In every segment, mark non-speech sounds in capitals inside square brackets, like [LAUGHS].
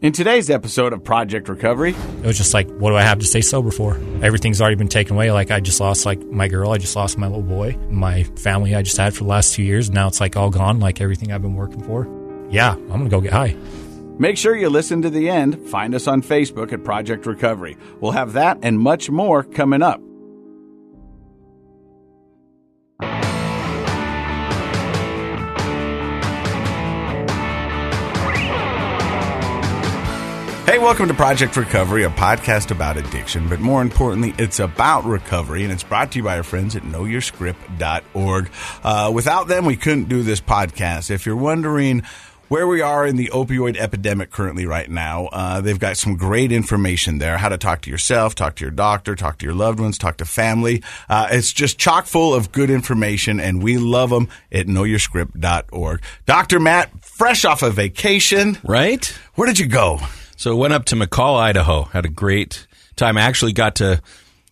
In today's episode of Project Recovery, it was just like, what do I have to stay sober for? Everything's already been taken away. Like I just lost like my girl, I just lost my little boy, my family I just had for the last two years. Now it's like all gone, like everything I've been working for. Yeah, I'm gonna go get high. Make sure you listen to the end. Find us on Facebook at Project Recovery. We'll have that and much more coming up. Hey, welcome to Project Recovery, a podcast about addiction, but more importantly, it's about recovery, and it's brought to you by our friends at knowyourscript.org. Uh, without them, we couldn't do this podcast. If you're wondering, where we are in the opioid epidemic currently right now. Uh, they've got some great information there. How to talk to yourself, talk to your doctor, talk to your loved ones, talk to family. Uh, it's just chock full of good information, and we love them at knowyourscript.org. Dr. Matt, fresh off a vacation. Right? Where did you go? So I went up to McCall, Idaho. Had a great time. I actually got to.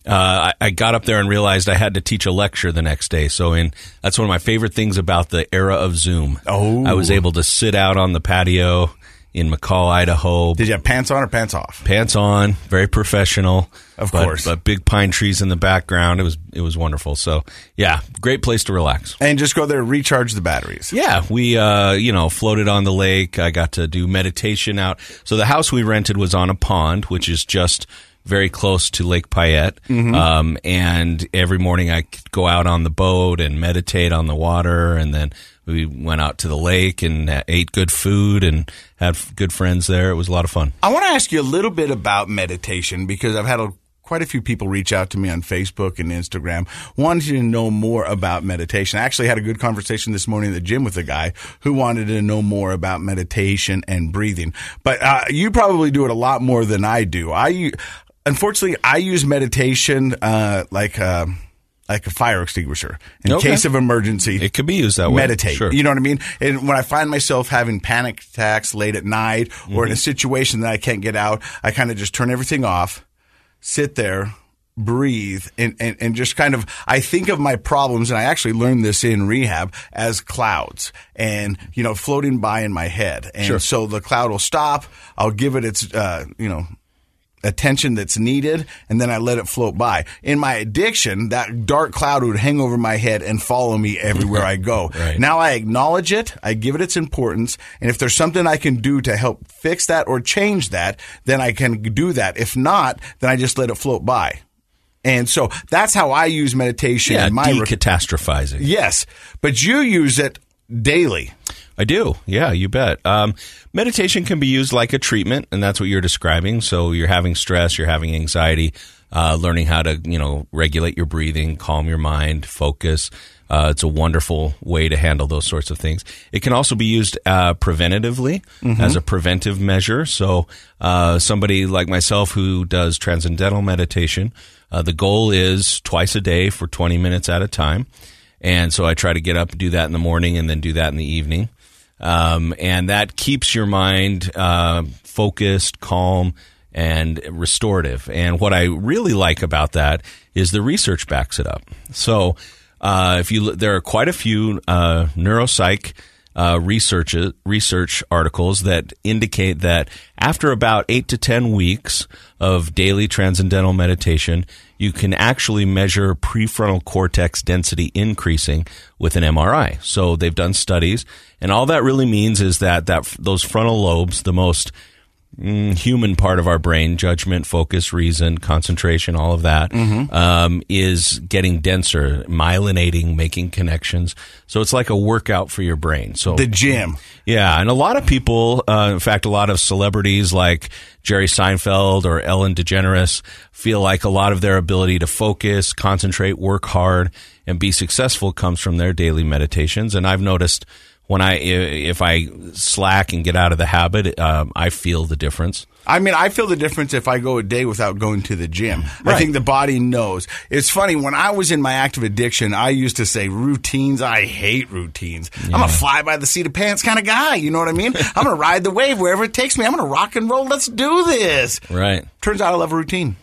Uh, I, I, got up there and realized I had to teach a lecture the next day. So, in that's one of my favorite things about the era of Zoom. Oh, I was able to sit out on the patio in McCall, Idaho. Did you have pants on or pants off? Pants on, very professional. Of but, course. But big pine trees in the background. It was it was wonderful. So yeah, great place to relax. And just go there recharge the batteries. Yeah, we uh, you know, floated on the lake. I got to do meditation out. So the house we rented was on a pond, which is just very close to Lake Payette. Mm-hmm. Um, and every morning I could go out on the boat and meditate on the water. And then we went out to the lake and ate good food and had good friends there. It was a lot of fun. I want to ask you a little bit about meditation because I've had a quite a few people reach out to me on Facebook and Instagram wanting to know more about meditation. I actually had a good conversation this morning at the gym with a guy who wanted to know more about meditation and breathing. But uh, you probably do it a lot more than I do. I unfortunately I use meditation uh, like. Uh, like a fire extinguisher in okay. case of emergency. It could be used that way. Meditate. Sure. You know what I mean? And when I find myself having panic attacks late at night or mm-hmm. in a situation that I can't get out, I kind of just turn everything off, sit there, breathe, and, and, and just kind of, I think of my problems, and I actually learned this in rehab as clouds and, you know, floating by in my head. And sure. so the cloud will stop. I'll give it its, uh, you know, attention that's needed and then I let it float by. In my addiction, that dark cloud would hang over my head and follow me everywhere I go. [LAUGHS] Right. Now I acknowledge it, I give it its importance, and if there's something I can do to help fix that or change that, then I can do that. If not, then I just let it float by. And so that's how I use meditation yeah, in my decatastrophizing. Yes, but you use it daily. I do. Yeah, you bet. Um, meditation can be used like a treatment, and that's what you're describing. So you're having stress, you're having anxiety, uh, learning how to, you know, regulate your breathing, calm your mind, focus. Uh, it's a wonderful way to handle those sorts of things. It can also be used uh, preventatively Mm-hmm. as a preventive measure. So uh, somebody like myself who does transcendental meditation, uh, the goal is twice a day for 20 minutes at a time. And so I try to get up and do that in the morning and then do that in the evening. Um, and that keeps your mind uh, focused, calm, and restorative. And what I really like about that is the research backs it up. So uh, if you there are quite a few uh, neuropsych uh, research research articles that indicate that after about eight to ten weeks of daily transcendental meditation, you can actually measure prefrontal cortex density increasing with an MRI. So they've done studies, and all that really means is that that those frontal lobes, the most mm, human part of our brain, judgment, focus, reason, concentration, all of that, Mm-hmm. um, is getting denser, myelinating, making connections. So it's like a workout for your brain. So The gym. yeah, and a lot of people, uh, in fact, a lot of celebrities like Jerry Seinfeld or Ellen DeGeneres feel like a lot of their ability to focus, concentrate, work hard, and be successful comes from their daily meditations. And I've noticed when I, if I slack and get out of the habit, um, I feel the difference. I mean, I feel the difference if I go a day without going to the gym. I think the body knows. It's funny, when I was in my active addiction, I used to say routines. I hate routines. I'm a fly by the seat of pants kind of guy. You know what I mean? [LAUGHS] I'm going to ride the wave wherever it takes me. I'm going to rock and roll. Let's do this. Right. Turns out I love routine.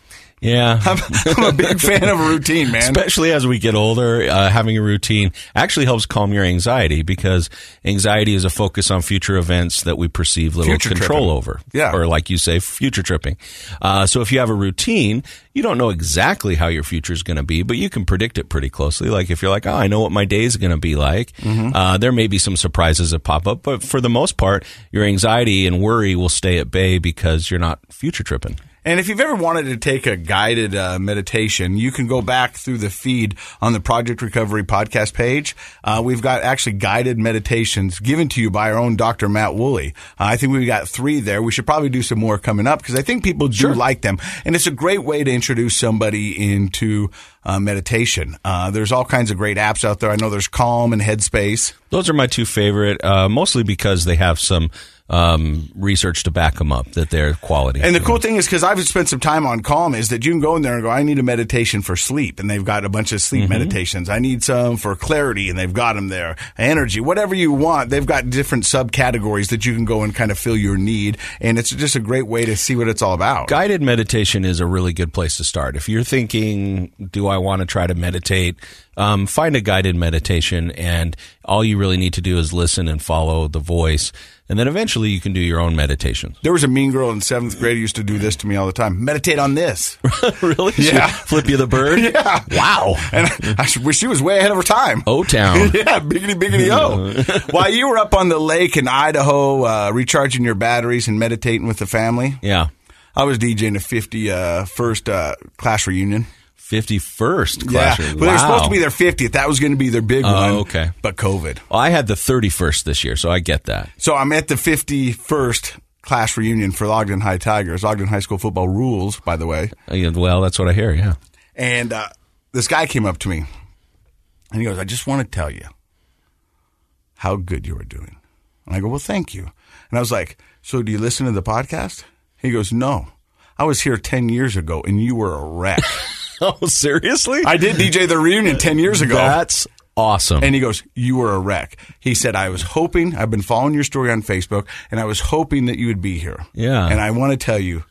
Yeah. [LAUGHS] I'm, I'm a big fan of routine, man. Especially as we get older, uh, having a routine actually helps calm your anxiety because anxiety is a focus on future events that we perceive little Future control tripping. over. Yeah. Or like you say, future tripping. Uh, so if you have a routine, you don't know exactly how your future is going to be, but you can predict it pretty closely. Like if you're like, oh, I know what my day is going to be like, Mm-hmm. uh, there may be some surprises that pop up, but for the most part, your anxiety and worry will stay at bay because you're not future tripping. And if you've ever wanted to take a guided uh, meditation, you can go back through the feed on the Project Recovery podcast page. Uh, we've got actually guided meditations given to you by our own Dr. Matt Woolley. Uh, I think we've got three there. We should probably do some more coming up because I think people do like them. And it's a great way to introduce somebody into uh, meditation. Uh, there's all kinds of great apps out there. I know there's Calm and Headspace. Those are my two favorite, uh, mostly because they have some um, research to back them up that they're quality. And the cool thing is, because I've spent some time on Calm, is that you can go in there and go, I need a meditation for sleep. And they've got a bunch of sleep meditations. I need some for clarity, and they've got them there. Energy, whatever you want. They've got different subcategories that you can go and kind of fill your need. And it's just a great way to see what it's all about. Guided meditation is a really good place to start. If you're thinking, do I want to try to meditate? Um, find a guided meditation, and all you really need to do is listen and follow the voice. And then eventually you can do your own meditations. There was a mean girl in seventh grade who used to do this to me all the time. Meditate on this. [LAUGHS] really? Yeah. Flip you the bird? [LAUGHS] yeah. Wow. And I wish she was way ahead of her time. O Town. [LAUGHS] yeah, biggity biggity o. While you were up on the lake in Idaho, uh, recharging your batteries and meditating with the family, Yeah. I was DJing a 50 uh, first uh, class reunion. 51st Yeah, class. well, they were supposed to be their 50th. That was going to be their big Oh, one. okay. but COVID. Well, I had the 31st this year, so I get that. So I'm at the 51st class reunion for the Ogden High Tigers. Ogden High School football rules, by the way. Uh, yeah, Well, that's what I hear, yeah. And uh, this guy came up to me and he goes, I just want to tell you how good you are doing. And I go, Well, thank you. And I was like, So do you listen to the podcast? He goes, No. I was here 10 years ago and you were a wreck. [LAUGHS] [LAUGHS] Oh, seriously? I did DJ the reunion 10 years ago. That's awesome. And he goes, You were a wreck. He said, I was hoping, I've been following your story on Facebook, and I was hoping that you would be here. Yeah. And I want to tell you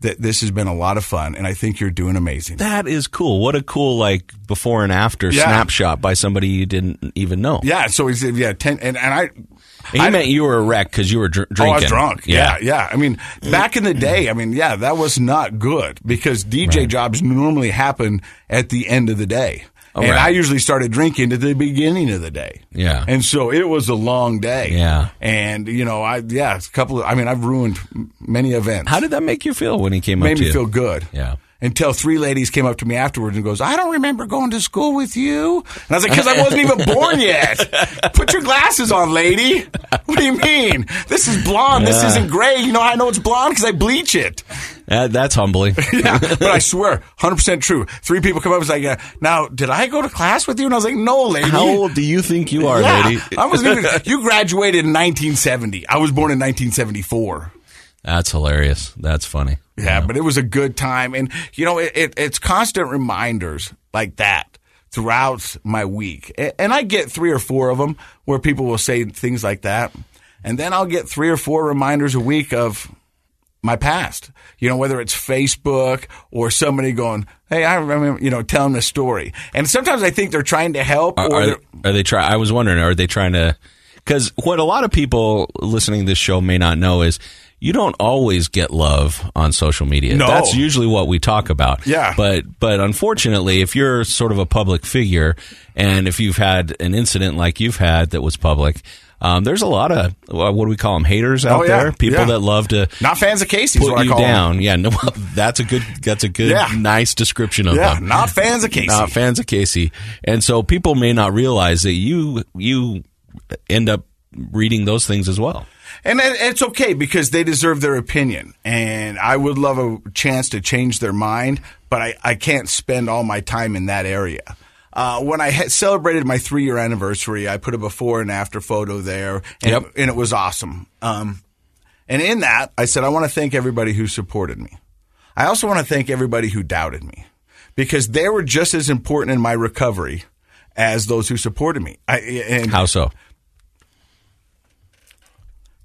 that this has been a lot of fun, and I think you're doing amazing. That is cool. What a cool like before and after Yeah. snapshot by somebody you didn't even know. yeah. So he said, Yeah, 10, and, and I. And he I- meant you were a wreck because you were dr- Oh. I was drunk. Yeah. yeah, I mean, back in the day, I mean, yeah, that was not good because DJ jobs normally happen at the end of the day. Oh, and right. I usually started drinking at the beginning of the day. Yeah. And so it was a long day. Yeah. And, you know, I, yeah, it's a couple of, I mean, I've ruined many events. How did that make you feel when he came up Made me you? feel good. Yeah. Until three ladies came up to me afterwards and goes, I don't remember going to school with you. And I was like, because I wasn't even born yet. [LAUGHS] Put your glasses on, lady. What do you mean? This is blonde. This isn't gray. You know I know it's blonde? Because I bleach it. Uh, that's humbling. [LAUGHS] Yeah, but I swear, 100% true. Three people come up and say, yeah, now, did I go to class with you? And I was like, no, lady. How old do you think you are, yeah, lady? I wasn't even, [LAUGHS] you graduated in 1970. I was born in 1974. That's hilarious. That's funny. Yeah, but it was a good time, and you know, it, it, it's constant reminders like that throughout my week, and I get three or four of them where people will say things like that, and then I'll get three or four reminders a week of my past. You know, whether it's Facebook or somebody going, "Hey, I remember," you know, telling the story, and sometimes I think they're trying to help, Are, or are, are they try? I was wondering, are they trying to? Because what a lot of people listening to this show may not know is you don't always get love on social media. No. That's usually what we talk about. Yeah. But but unfortunately, if you're sort of a public figure, and if you've had an incident like you've had that was public. Um, there's a lot of what do we call them haters out Oh, yeah. there, people Yeah. that love to Not fans of Casey's. put what I you down. Yeah, no, that's a good that's a good Yeah. nice description of Yeah, them. not fans of Casey. Not fans of Casey, and so people may not realize that you you end up reading those things as well. And it's okay because they deserve their opinion. And I would love a chance to change their mind, but I, I can't spend all my time in that area. Uh, when I had celebrated my three year anniversary, I put a before and after photo there, and, Yep. and it was awesome. Um, and in that, I said, I want to thank everybody who supported me. I also want to thank everybody who doubted me because they were just as important in my recovery as those who supported me. I, and How so?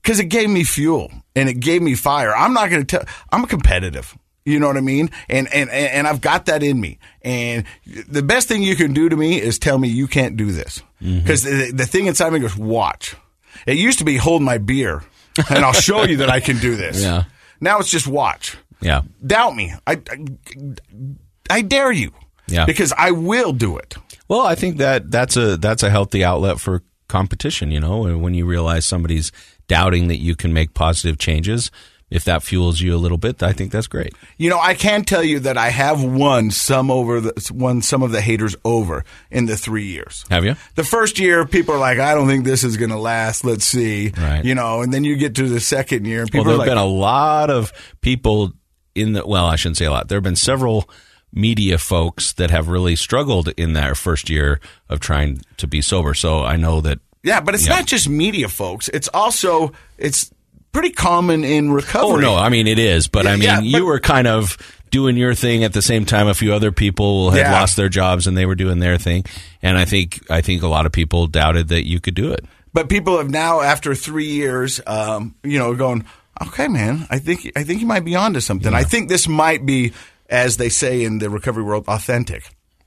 because it gave me fuel and it gave me fire. I'm not going to tell. I'm competitive. You know what I mean? And, and and I've got that in me. And the best thing you can do to me is tell me you can't do this. Mm-hmm. Because the, the thing inside me goes, watch. It used to be hold my beer, and I'll show you that I can do this. [LAUGHS] Yeah. Now it's just watch. Yeah. Doubt me. I, I, I dare you. Yeah. Because I will do it. Well, I think that that's a that's a healthy outlet for competition. You know, when you realize somebody's doubting that you can make positive changes, if that fuels you a little bit, I think that's great. You know, I can tell you that I have won some over the won some of the haters over in the three years. Have you? The first year, people are like, "I don't think this is going to last. Let's see." Right. You know, and then you get to the second year, and Well, people there have like, been a lot of people in the. Well, I shouldn't say a lot. There have been several media folks that have really struggled in their first year of trying to be sober. So I know that. "Yeah," but it's Yeah. not just media, folks. It's also it's pretty common in recovery. Oh no, I mean it is, but I mean Yeah, you were kind of doing your thing at the same time. A few other people had Yeah. lost their jobs and they were doing their thing, and I think I think a lot of people doubted that you could do it. But people have now, after three years, um, you know, going, okay, man, I think I think you might be onto something. I think this might be, as they say in the recovery world, authentic.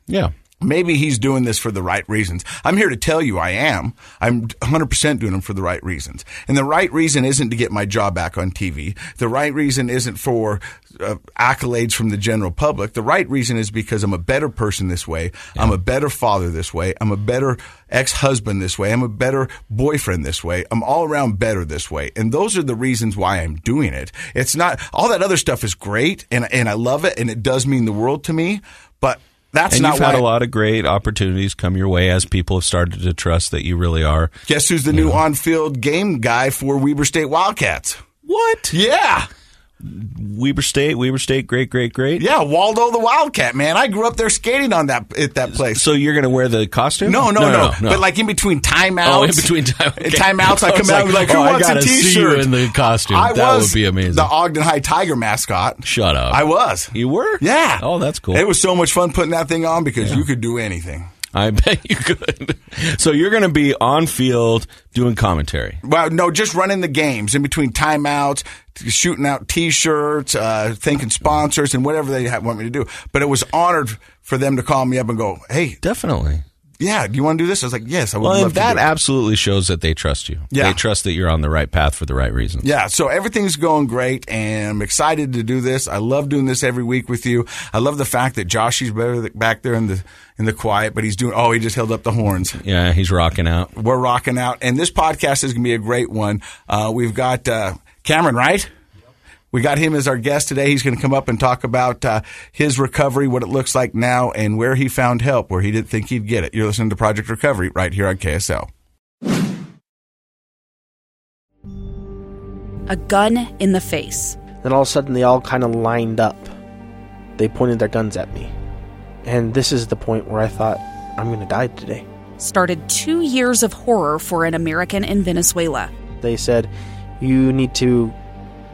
Yeah. Maybe he's doing this for the right reasons. I'm here to tell you I am. I'm 100% doing them for the right reasons. And the right reason isn't to get my job back on TV. The right reason isn't for uh, accolades from the general public. The right reason is because I'm a better person this way. I'm a better father this way. I'm a better ex-husband this way. I'm a better boyfriend this way. I'm all around better this way. And those are the reasons why I'm doing it. It's not all that other stuff is great and and I love it and it does mean the world to me, but that's and not you've had a lot of great opportunities come your way as people have started to trust that you really are. Guess who's the new on-field game guy for Weber State Wildcats? What? Yeah, Weber State, Weber State, great, great, great. yeah, Waldo the Wildcat, man. I grew up there skating on that at that place. So you're going to wear the costume? no, no, no, But like in between timeouts, Oh, in between time, okay. timeouts, I I come out like, like, oh, who oh, wants a T-shirt in the costume. I That would be amazing. The Ogden High Tiger mascot. Shut up. I was. You were? Yeah. Oh, that's cool. It was so much fun putting that thing on because you could do anything. I [LAUGHS] bet you could. So you're going to be on field doing commentary. Well, no, just running the games in between timeouts, shooting out T-shirts, uh, thanking sponsors, and whatever they want me to do. But it was honored for them to call me up and go, "Hey, Definitely. Yeah, do you want to do this?" I was like, "Yes, I would Well, love and to." that absolutely shows that they trust you. Yeah. They trust that you're on the right path for the right reasons. yeah, so everything's going great, and I'm excited to do this. I love doing this every week with you. I love the fact that Josh is better back there in the in the quiet, but he's doing. Oh, he just held up the horns. Yeah, he's rocking out. We're rocking out, and this podcast is going to be a great one. Uh, we've got uh, Cameron, right? We got him as our guest today. He's going to come up and talk about uh, his recovery, what it looks like now, and where he found help where he didn't think he'd get it. You're listening to Project Recovery right here on KSL. A gun in the face. Then all of a sudden, they all kind of lined up. They pointed their guns at me. And this is the point where I thought, I'm going to die today. Started two years of horror for an American in Venezuela. They said, You need to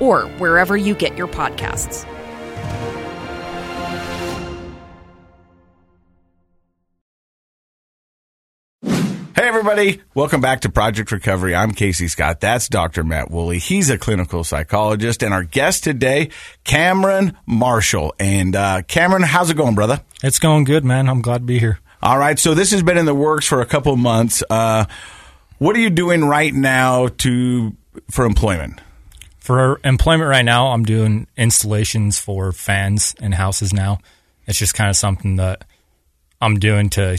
or wherever you get your podcasts. Hey, everybody. everybody. Welcome back to Project Recovery. I'm Casey Scott. That's Dr. Matt Woolley. He's a clinical psychologist. And our guest today, Cameron Marshall. And uh, Cameron, how's it going, brother? It's going good, man. I'm glad to be here. All right. So this has been in the works for a couple of months. Uh, what are you doing right now to for employment? For employment right now, I'm doing installations for fans in houses now. It's just kind of something that I'm doing to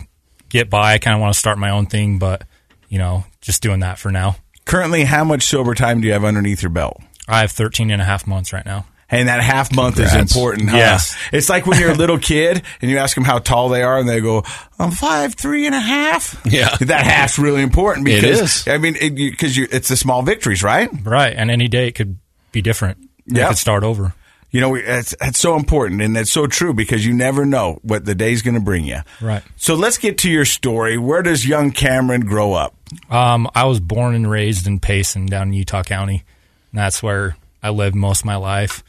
get by. I kind of want to start my own thing, but you know, just doing that for now. Currently, how much sober time do you have underneath your belt? I have 13 and a half months right now. And that half month Congrats. is important. Huh? Yes. It's like when you're a [LAUGHS] little kid and you ask them how tall they are and they go, I'm five, three and a half. Yeah. [LAUGHS] That half's really important It because, is. I mean, because you, it's the small victories, right? Right. And any day it could be different. Yeah. It could start over. You know, it's, it's so important and it's so true because you never know what the day's going to bring you. Right. So let's get to your story. Where does young Cameron grow up? Um, I was born and raised in Payson down in Utah County. And that's where I lived most of my life.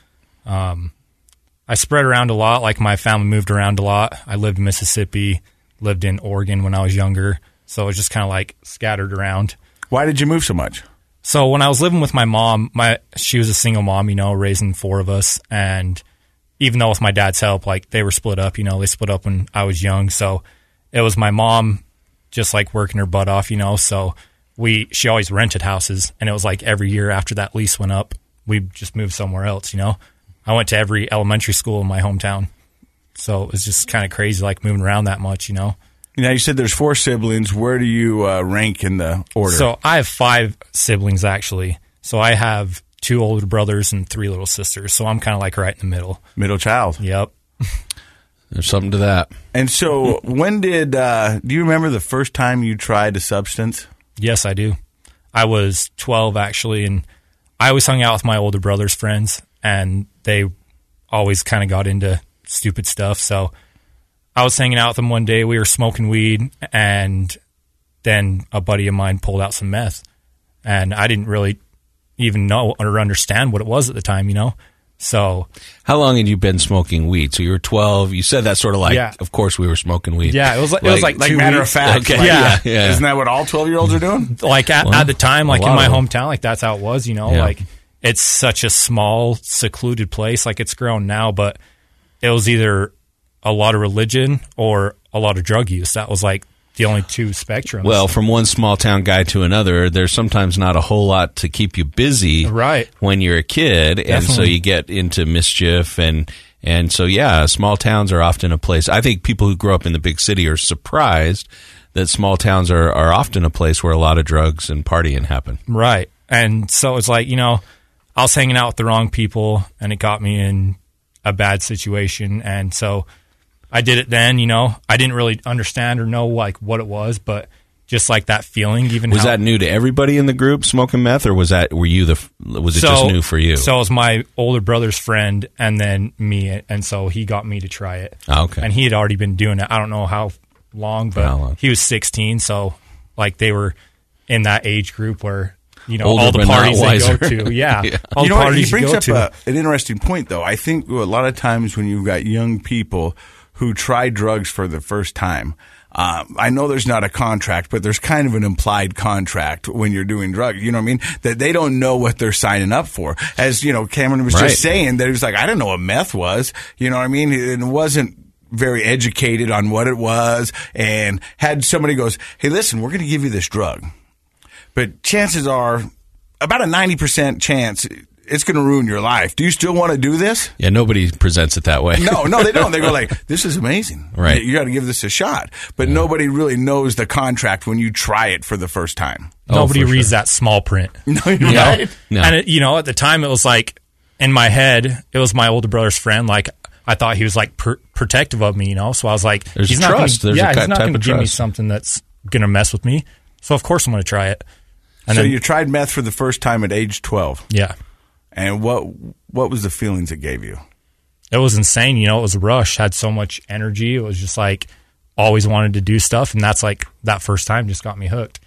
Um, I spread around a lot. Like my family moved around a lot. I lived in Mississippi, lived in Oregon when I was younger. So it was just kind of like scattered around. Why did you move so much? So when I was living with my mom, my she was a single mom, you know, raising four of us, and even though with my dad's help, like they were split up, you know, they split up when I was young. So it was my mom just like working her butt off, you know. So we she always rented houses, and it was like every year after that lease went up, we just moved somewhere else, you know. I went to every elementary school in my hometown, so it was just kind of crazy, like moving around that much, you know. Now you said there's four siblings. Where do you uh, rank in the order? So I have five siblings actually. So I have two older brothers and three little sisters. So I'm kind of like right in the middle. middle child. Yep. There's something to that. And so [LAUGHS] when did uh, do you remember the first time you tried a substance? Yes, I do. I was 12 actually, and I always hung out with my older brother's friends, and they always kind of got into stupid stuff. So I was hanging out with them one day. We were smoking weed, and then a buddy of mine pulled out some meth, and I didn't really even know or understand what it was at the time, you know. So How long had you been smoking weed? So you were 12. You said that sort of like, Yeah. of course we were smoking weed. yeah, it was like, it was like Like matter weeks. of fact, Okay. like, Yeah. Yeah. Isn't that what all twelve year olds are doing? like at, Well, at the time, like in my hometown, like that's how it was, you know, Yeah. like it's such a small, secluded place. Like it's grown now, but it was either a lot of religion or a lot of drug use. That was like the only two spectrums. Well, from one small town guy to another, there's sometimes not a whole lot to keep you busy Right. when you're a kid, and so you get into mischief and and so yeah, small towns are often a place. I think people who grow up in the big city are surprised that small towns are, are often a place where a lot of drugs and partying happen. right. And so it's like, you know, I was hanging out with the wrong people and it got me in a bad situation. And so I did it then, you know, I didn't really understand or know like what it was, but just like that feeling, even Was how- that new to everybody in the group smoking meth, or was that were you the was it just new for you? So it was my older brother's friend and then me, and so he got me to try it. Oh, okay. And he had already been doing it. I don't know how long, but How long? he was 16, so like they were in that age group where you know Older all the parties they go to. [LAUGHS] Yeah, Yeah. all you the know what? He brings you go up to. a, an interesting point, though. I think a lot of times when you've got young people who try drugs for the first time, um, I know there's not a contract, but there's kind of an implied contract when you're doing drugs. You know what I mean? That they don't know what they're signing up for. As you know, Cameron was Right. just saying that he was like, I didn't know what meth was. You know what I mean? It wasn't very educated on what it was, and had somebody goes, "Hey, listen, we're going to give you this drug." But chances are about a 90% chance it's going to ruin your life. Do you still want to do this? yeah, nobody presents it that way. No, no, they don't. They go like, [LAUGHS] "This is amazing. Right. You, got to give this a shot." But nobody really knows the contract when you try it for the first time. Oh, nobody Oh, for reads that small print. [LAUGHS] No, you're you know? right. No. And it, you know, at the time, it was like in my head, it was my older brother's friend. Like I thought he was like pr- protective of me, you know. So I was like, There's he's not. Gonna, There's yeah, ki- he's not going to of give me something that's going to mess with me. So of course I'm going to try it. And so then, you tried meth for the first time at age 12. yeah, And what what was the feelings it gave you? it was insane. You know, it was a rush. Had so much energy. It was just like always wanted to do stuff, and that's like that first time just got me hooked.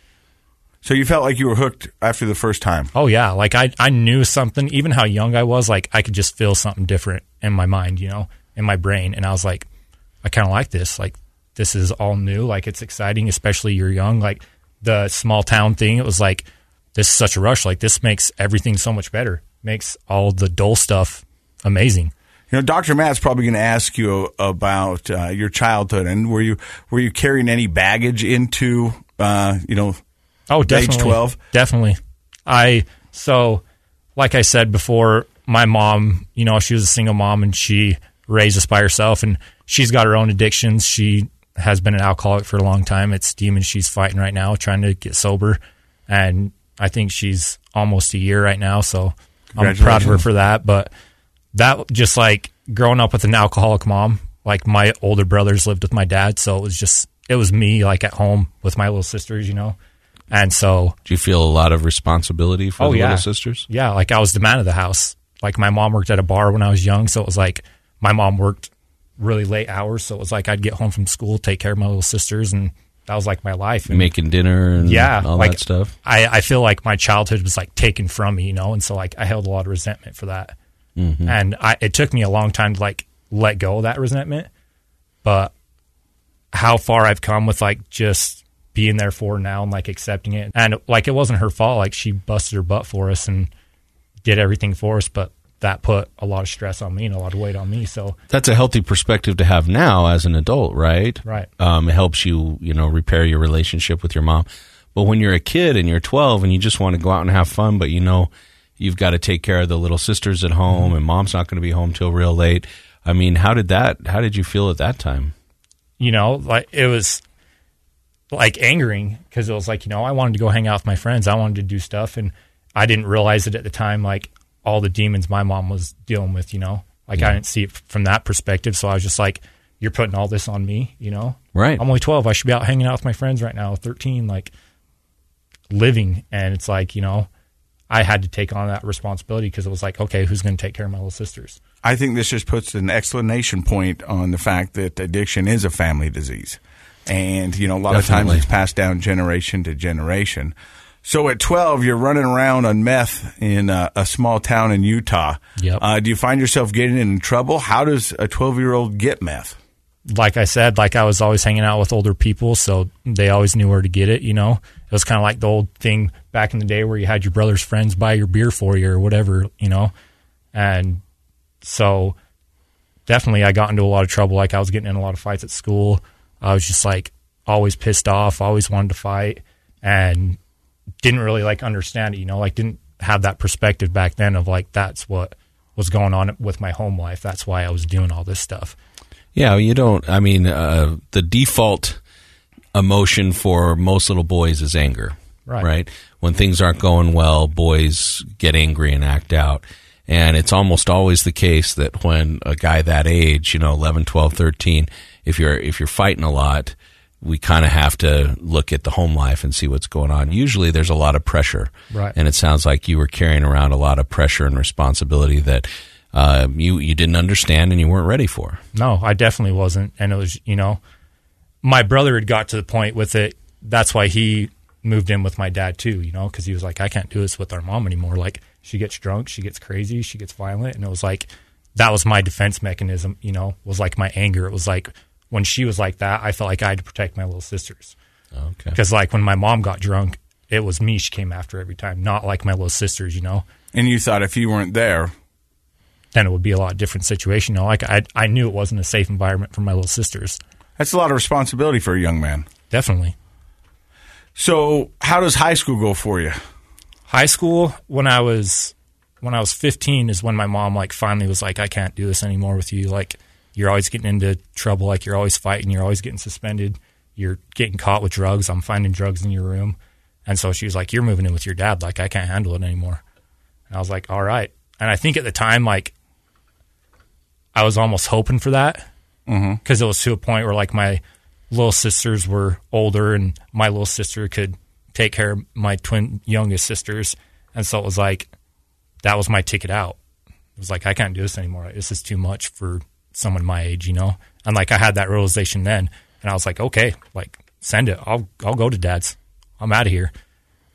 So you felt like you were hooked after the first time. Oh yeah, like I I knew something. Even how young I was, like I could just feel something different in my mind, you know, in my brain, and I was like, I kind of like this. Like this is all new. Like it's exciting, especially you're young. Like the small town thing. It was like this is such a rush. Like this makes everything so much better. Makes all the dull stuff amazing. You know, Doctor Matt's probably going to ask you about uh, your childhood, and were you were you carrying any baggage into uh, you know? Oh, definitely. Age twelve, definitely. I so, like I said before, my mom, you know, she was a single mom and she raised us by herself, and she's got her own addictions. She has been an alcoholic for a long time. It's demons she's fighting right now, trying to get sober, and I think she's almost a year right now. So I'm proud of her for that. But that just like growing up with an alcoholic mom, like my older brothers lived with my dad, so it was just it was me like at home with my little sisters, you know. And so, do you feel a lot of responsibility for oh, the yeah. little sisters? Yeah, like I was the man of the house. Like my mom worked at a bar when I was young, so it was like my mom worked really late hours, so it was like I'd get home from school, take care of my little sisters, and that was like my life. And Making dinner and yeah, all like that stuff. I, I feel like my childhood was like taken from me, you know, and so like I held a lot of resentment for that, Mhm. and I, it took me a long time to like let go of that resentment, but how far I've come with like just being there for now and like accepting it, and like it wasn't her fault, like she busted her butt for us and did everything for us, but that put a lot of stress on me and a lot of weight on me, so That's a healthy perspective to have now as an adult, right? Right. Um, it helps you, you know, repair your relationship with your mom. But when you're a kid and you're 12 and you just want to go out and have fun, but you know you've got to take care of the little sisters at home and mom's not going to be home till real late. I mean, how did that? How did you feel at that time? you know, like it was like angering because it was like, you know, I wanted to go hang out with my friends. I wanted to do stuff. And I didn't realize it at the time, like all the demons my mom was dealing with, you know, like I didn't see it from that perspective. So I was just like, you're putting all this on me, you know? Right. I'm only 12. I should be out hanging out with my friends right now, 13, like living. And it's like, you know, I had to take on that responsibility because it was like, okay, who's going to take care of my little sisters? I think this just puts an explanation point on the fact that addiction is a family disease. And, you know, a lot of times it's passed down generation to generation. So at 12, you're running around on meth in a, a small town in Utah. Yep. Uh, do you find yourself getting in trouble? How does a 12 year old get meth? like I said, like I was always hanging out with older people, so they always knew where to get it. You know, it was kind of like the old thing back in the day where you had your brother's friends buy your beer for you or whatever. You know, and so definitely I got into a lot of trouble. Like I was getting in a lot of fights at school. I was just like always pissed off, always wanted to fight, and didn't really like understand it. You know, like didn't have that perspective back then of like that's what was going on with my home life. That's why I was doing all this stuff. Yeah, you don't. I mean, uh, the default emotion for most little boys is anger. Right. When things aren't going well, boys get angry and act out. And it's almost always the case that when a guy that age, you know, 11, 12, 13, if you're if you're fighting a lot, we kind of have to look at the home life and see what's going on. Usually there's a lot of pressure. Right. And it sounds like you were carrying around a lot of pressure and responsibility that uh, you you didn't understand and you weren't ready for. No, I definitely wasn't. And it was, you know, my brother had got to the point with it. That's why he moved in with my dad too, you know, because he was like, I can't do this with our mom anymore. Like, she gets drunk, she gets crazy, she gets violent. And it was like, that was my defense mechanism, you know, was like my anger. It was like, when she was like that, I felt like I had to protect my little sisters. Okay. Because, like, when my mom got drunk, it was me she came after every time, not like my little sisters, you know. And you thought if you weren't there, then it would be a lot different situation. You know, like I, I knew it wasn't a safe environment for my little sisters. that's a lot of responsibility for a young man. Definitely. So, how does high school go for you? High school, when I was when I was 15, is when my mom like finally was like, I can't do this anymore with you. Like, you're always getting into trouble. Like, you're always fighting. You're always getting suspended. You're getting caught with drugs. I'm finding drugs in your room. And so she was like, You're moving in with your dad. Like, I can't handle it anymore. And I was like, All right. And I think at the time, like, I was almost hoping for that mm-hmm. because it was to a point where like my little sisters were older and my little sister could take care of my twin youngest sisters and so it was like that was my ticket out it was like i can't do this anymore this is too much for someone my age you know and like i had that realization then and i was like okay like send it i'll i'll go to dad's i'm out of here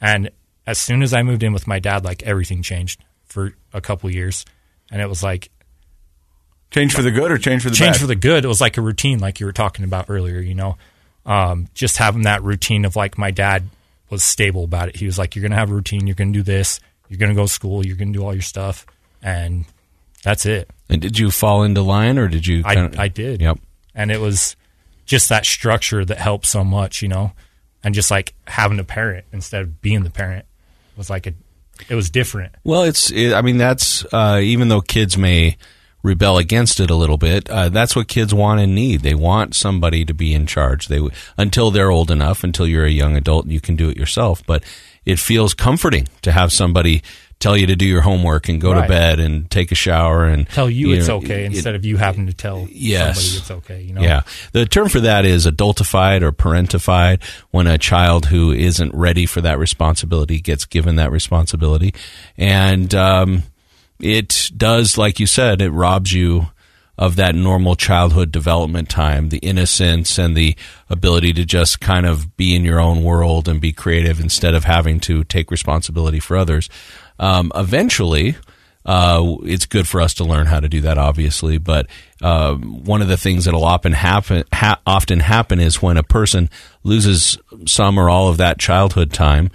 and as soon as i moved in with my dad like everything changed for a couple years and it was like Change for the good or change for the change bad? for the good. It was like a routine, like you were talking about earlier. You know, um, just having that routine of like my dad was stable about it. He was like, "You're gonna have a routine. You're gonna do this. You're gonna go to school. You're gonna do all your stuff, and that's it." And did you fall into line, or did you? I kinda- I did. Yep. And it was just that structure that helped so much, you know, and just like having a parent instead of being the parent was like a, it was different. Well, it's. It, I mean, that's uh, even though kids may rebel against it a little bit. Uh, that's what kids want and need. They want somebody to be in charge. They until they're old enough, until you're a young adult, you can do it yourself. But it feels comforting to have somebody tell you to do your homework and go to bed and take a shower and Tell you, it's know, okay it- instead of you having to tell Yes. somebody it's okay, you know? Yeah. The term for that is adultified or parentified when a child who isn't ready for that responsibility gets given that responsibility. And um, it does, like you said, it robs you of that normal childhood development time, the innocence and the ability to just kind of be in your own world and be creative instead of having to take responsibility for others. Um, eventually, uh, it's good for us to learn how to do that, obviously. But uh, one of the things that'll often happen, ha- often happen, is when a person loses some or all of that childhood time.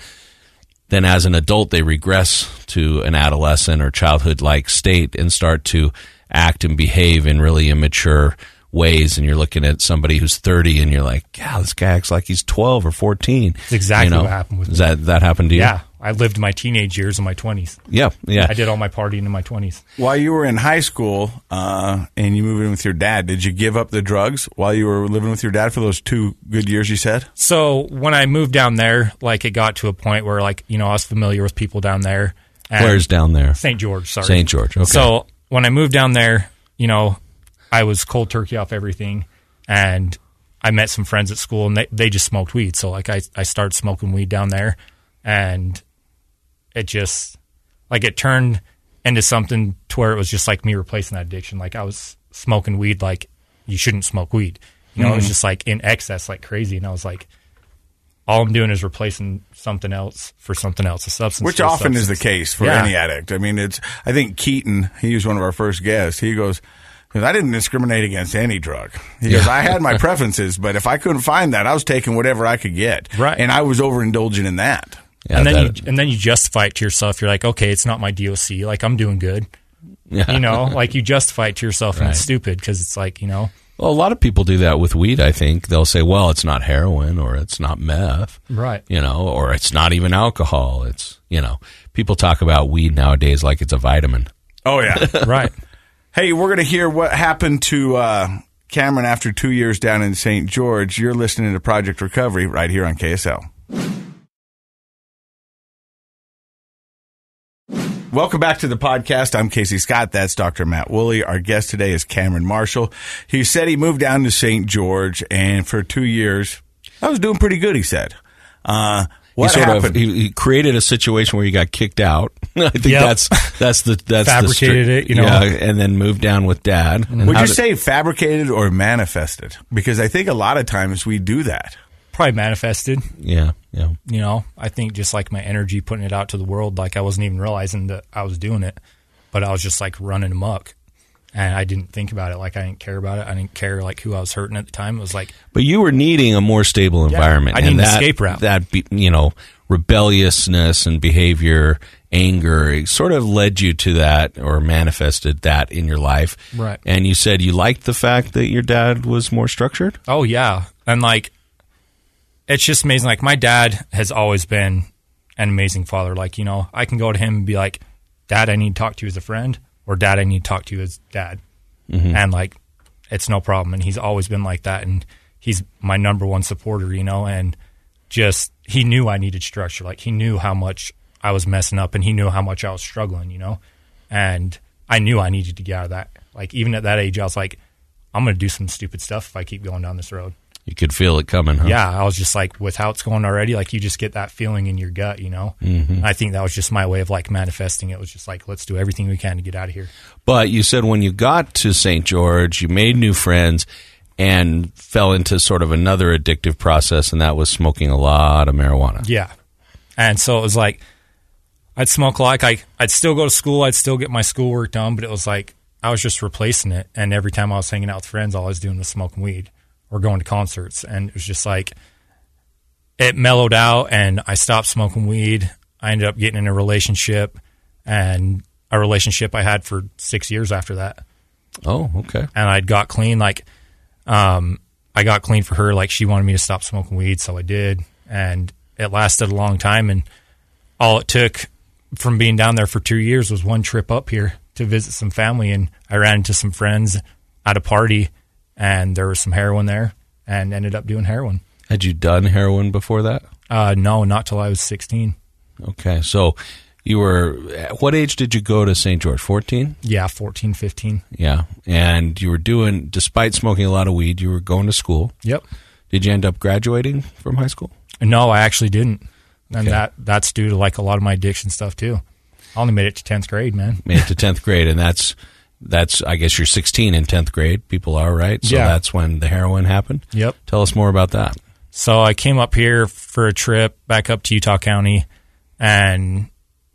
Then, as an adult, they regress to an adolescent or childhood-like state and start to act and behave in really immature ways. And you're looking at somebody who's 30, and you're like, "Yeah, this guy acts like he's 12 or 14." That's exactly what happened with Does me. that that happened to you? Yeah. I lived my teenage years in my 20s. yeah, yeah. I did all my partying in my 20s. While you were in high school uh, and you moved in with your dad, did you give up the drugs while you were living with your dad for those two good years you said? So when I moved down there, like it got to a point where like, you know, I was familiar with people down there. and- Where's down there? St. George, sorry. St. George. Okay. So when I moved down there, you know, I was cold turkey off everything, and I met some friends at school, and they, they just smoked weed. So like I I started smoking weed down there, and it just like it turned into something to where it was just like me replacing that addiction. Like I was smoking weed like you shouldn't smoke weed. You know, it was Mhm. just like in excess, like crazy, and I was like. All I'm doing is replacing something else for something else, a substance. Which often is the case for Yeah. any addict. I mean, it's. I think Keaton, he was one of our first guests. He goes, "'Cause I didn't discriminate against any drug. He goes, I had my [LAUGHS] preferences, but if I couldn't find that, I was taking whatever I could get. Right. And I was overindulging in that. And then you and then you justify it to yourself. You're like, okay, it's not my DOC. Like I'm doing good. Yeah. You know, like you justify it to yourself, and it's stupid because it's like you know, Well, a lot of people do that with weed. I think they'll say, "Well, it's not heroin, or it's not meth, Right. You know, or it's not even alcohol. It's you know, people talk about weed nowadays like it's a vitamin. Oh yeah, [LAUGHS] right. Hey, we're gonna hear what happened to uh, Cameron after two years down in St. George. You're listening to Project Recovery right here on KSL. Welcome back to the podcast. I'm Casey Scott. That's Dr. Matt Woolley. Our guest today is Cameron Marshall. He said he moved down to St. George, and for two years, I was doing pretty good. He said, uh, "What he sort happened?" of he, he created a situation where he got kicked out. [LAUGHS] I think Yep. that's that's the that's Fabricated the it, you know. yeah, and then moved down with dad. Would you did- say fabricated or manifested? Because I think a lot of times we do that. Probably manifested. Yeah, yeah. You know, I think just like my energy, putting it out to the world, like I wasn't even realizing that I was doing it, but I was just like running amok, and I didn't think about it. Like I didn't care about it. I didn't care like who I was hurting at the time. It was like But you were needing a more stable environment. I need and an escape route. That be, you know rebelliousness and behavior, anger, it sort of led you to that or manifested that in your life. Right. And you said you liked the fact that your dad was more structured. Oh yeah, and like it's just amazing. Like my dad has always been an amazing father. Like you know, I can go to him and be like, "Dad, I need to talk to you as a friend," or "Dad, I need to talk to you as dad," Mhm. and like it's no problem. And he's always been like that, and he's my number one supporter. You know, and just he knew I needed structure. Like he knew how much I was messing up, and he knew how much I was struggling. You know, and I knew I needed to get out of that. Like even at that age, I was like, I'm going to do some stupid stuff if I keep going down this road. You could feel it coming, huh? Yeah, I was just like, with how it's going already, like you just get that feeling in your gut, you know. Mhm. I think that was just my way of like manifesting. It was just like, let's do everything we can to get out of here. But you said when you got to St. George, you made new friends and fell into sort of another addictive process, and that was smoking a lot of marijuana. Yeah, and so it was like, I'd smoke like I, I'd still go to school, I'd still get my schoolwork done, but it was like I was just replacing it. And every time I was hanging out with friends, all I was doing was smoking weed or going to concerts, and it was just like. it mellowed out and I stopped smoking weed. I ended up getting in a relationship and a relationship I had for six years after that. Oh, okay. And I'd got clean. Like, um, I got clean for her. Like, she wanted me to stop smoking weed. So I did. And it lasted a long time. And all it took from being down there for two years was one trip up here to visit some family. And I ran into some friends at a party and there was some heroin there and ended up doing heroin. Had you done heroin before that? Uh, no, not till I was 16. Okay. So you were, what age did you go to St. George? 14? Yeah, 14, 15. Yeah. And you were doing, despite smoking a lot of weed, you were going to school. Yep. Did you end up graduating from high school? No, I actually didn't. And Okay. that that's due to like a lot of my addiction stuff too. I only made it to 10th grade, man. Made it to 10th grade. And that's, that's, I guess you're 16 in 10th grade. People are, right? So Yeah. that's when the heroin happened. Yep. Tell us more about that. So I came up here for a trip back up to Utah County and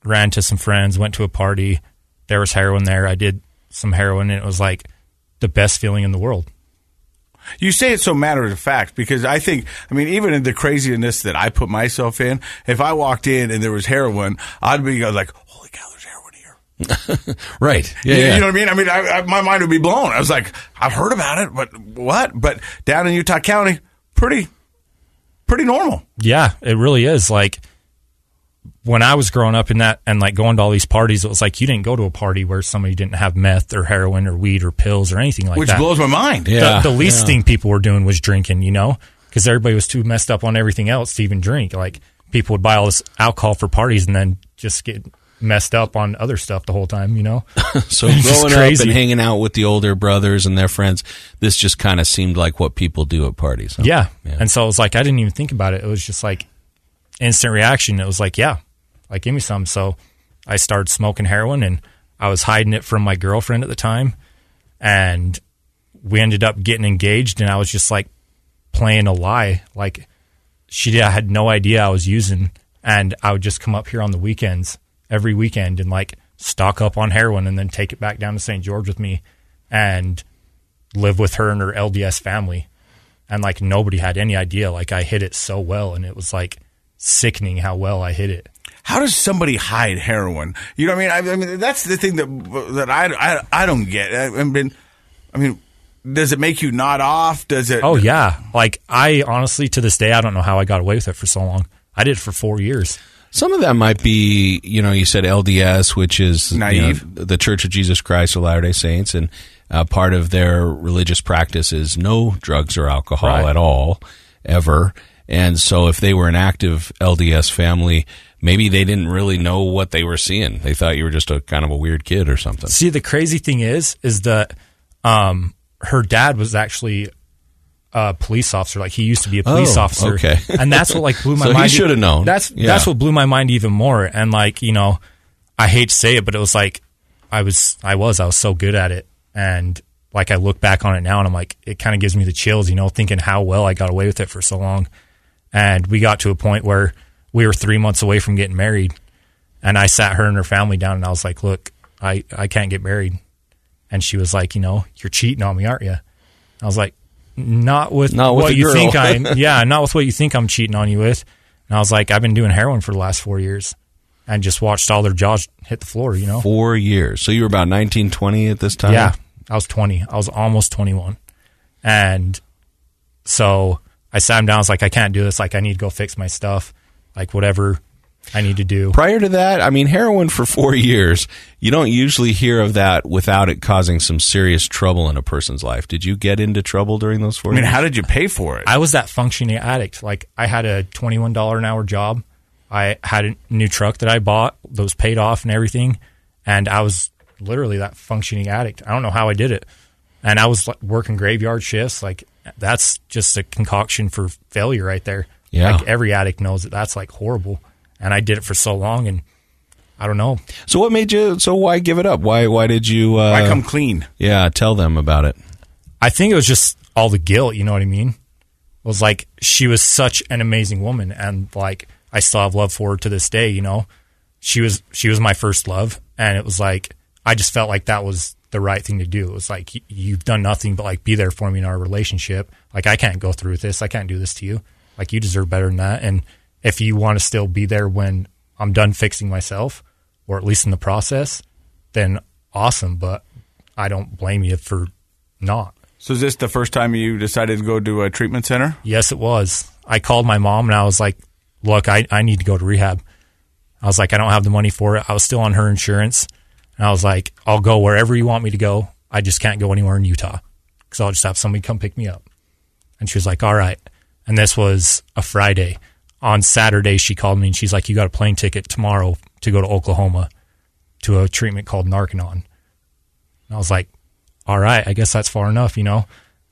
ran to some friends, went to a party. There was heroin there. I did some heroin and it was like the best feeling in the world. You say it so matter of fact because I think, I mean, even in the craziness that I put myself in, if I walked in and there was heroin, I'd be like, holy cow, there's [LAUGHS] Right. You- You know what I mean? I mean, I, I, my mind would be blown. I was like, I've heard about it, but what? But down in Utah County, pretty, pretty normal. Yeah, it really is. Like when I was growing up in that and like going to all these parties, it was like you didn't go to a party where somebody didn't have meth or heroin or weed or pills or anything like Which that. Which blows my mind. Yeah. the, the least yeah. thing people were doing was drinking, you know, because everybody was too messed up on everything else to even drink. Like people would buy all this alcohol for parties and then just get messed up on other stuff the whole time, you know. [LAUGHS] So [LAUGHS] growing up and hanging out with the older brothers and their friends, this just kind of seemed like what people do at parties. huh? Yeah. Yeah. And so it was like I didn't even think about it. It was just like instant reaction. It was like, yeah, like give me some. So I started smoking heroin and I was hiding it from my girlfriend at the time. And we ended up getting engaged and I was just like playing a lie. Like she did, I had no idea I was using and I would just come up here on the weekends every weekend and like stock up on heroin and then take it back down to St. George with me and live with her and her LDS family and like nobody had any idea. Like I hit it so well, and it was like sickening how well I hit it. How does somebody hide heroin? You know what I mean? I, I mean, that's the thing that that I, I, I don't get. I, I mean, I mean, does it make you nod off? Does it? Oh yeah, like I honestly to this day I don't know how I got away with it for so long. I did it for four years. Some of that might be, you know, you said LDS, which is you know, the Church of Jesus Christ of Latter day Saints, and uh, part of their religious practice is no drugs or alcohol Right. at all, ever. And so if they were an active LDS family, maybe they didn't really know what they were seeing. They thought you were just a kind of a weird kid or something. See, the crazy thing is, is that um, her dad was actually a police officer. Like he used to be a police Oh, officer. okay. [LAUGHS] and that's what like blew [LAUGHS] my So he should have known. That's Yeah. that's what blew my mind even more. And like you know, I hate to say it, but it was like I was I was I was so good at it, and like I look back on it now, and I'm like it kind of gives me the chills. You know, thinking how well I got away with it for so long. And we got to a point where we were three months away from getting married, and I sat her and her family down, and I was like, "Look, I I can't get married." And she was like, "You know, you're cheating on me, aren't you?" I was like, "Not with Not what the you girl." think I [LAUGHS] yeah, not with what you think I'm cheating on you with." And I was like, "I've been doing heroin for the last four years, and just watched all their jaws hit the floor." You know, Four years. So you were about 19, 20 at this time? yeah, I was 20. I was almost 21. And so I sat him down. I was like, I can't do this. Like, I need to go fix my stuff. Like, whatever I need to do. Prior to that, I mean, heroin for four years, you don't usually hear of that without it causing some serious trouble in a person's life. Did you get into trouble during those four I mean, years? how did you pay for it? I was that functioning addict. Like, I had a $21 an hour job. I had a new truck that I bought that was paid off and everything. And I was literally that functioning addict. I don't know how I did it. And I was like, working graveyard shifts. Like, that's just a concoction for failure right there. Yeah. Like, every addict knows that that's like horrible. And I did it for so long. And I don't know. so what made you, so why give it up? Why, why did you, uh, I come clean. yeah, tell them about it. I think it was just all the guilt, you know what I mean? It was like she was such an amazing woman and like I still have love for her to this day, you know. She was she was my first love and it was like I just felt like that was the right thing to do. It was like you've done nothing but like be there for me in our relationship. Like I can't go through with this. I can't do this to you. Like you deserve better than that. And if you want to still be there when I'm done fixing myself, or at least in the process, then awesome. But I don't blame you for not. So is this the first time you decided to go to a treatment center? Yes, it was. I called my mom and I was like, look, I, I need to go to rehab. I was like, I don't have the money for it. I was still on her insurance. And I was like, I'll go wherever you want me to go. I just can't go anywhere in Utah because I'll just have somebody come pick me up. And she was like, all right. And this was a Friday. On Saturday, she called me and she's like, you got a plane ticket tomorrow to go to Oklahoma to a treatment called Narconon. And I was like, all right, I guess that's far enough, you know?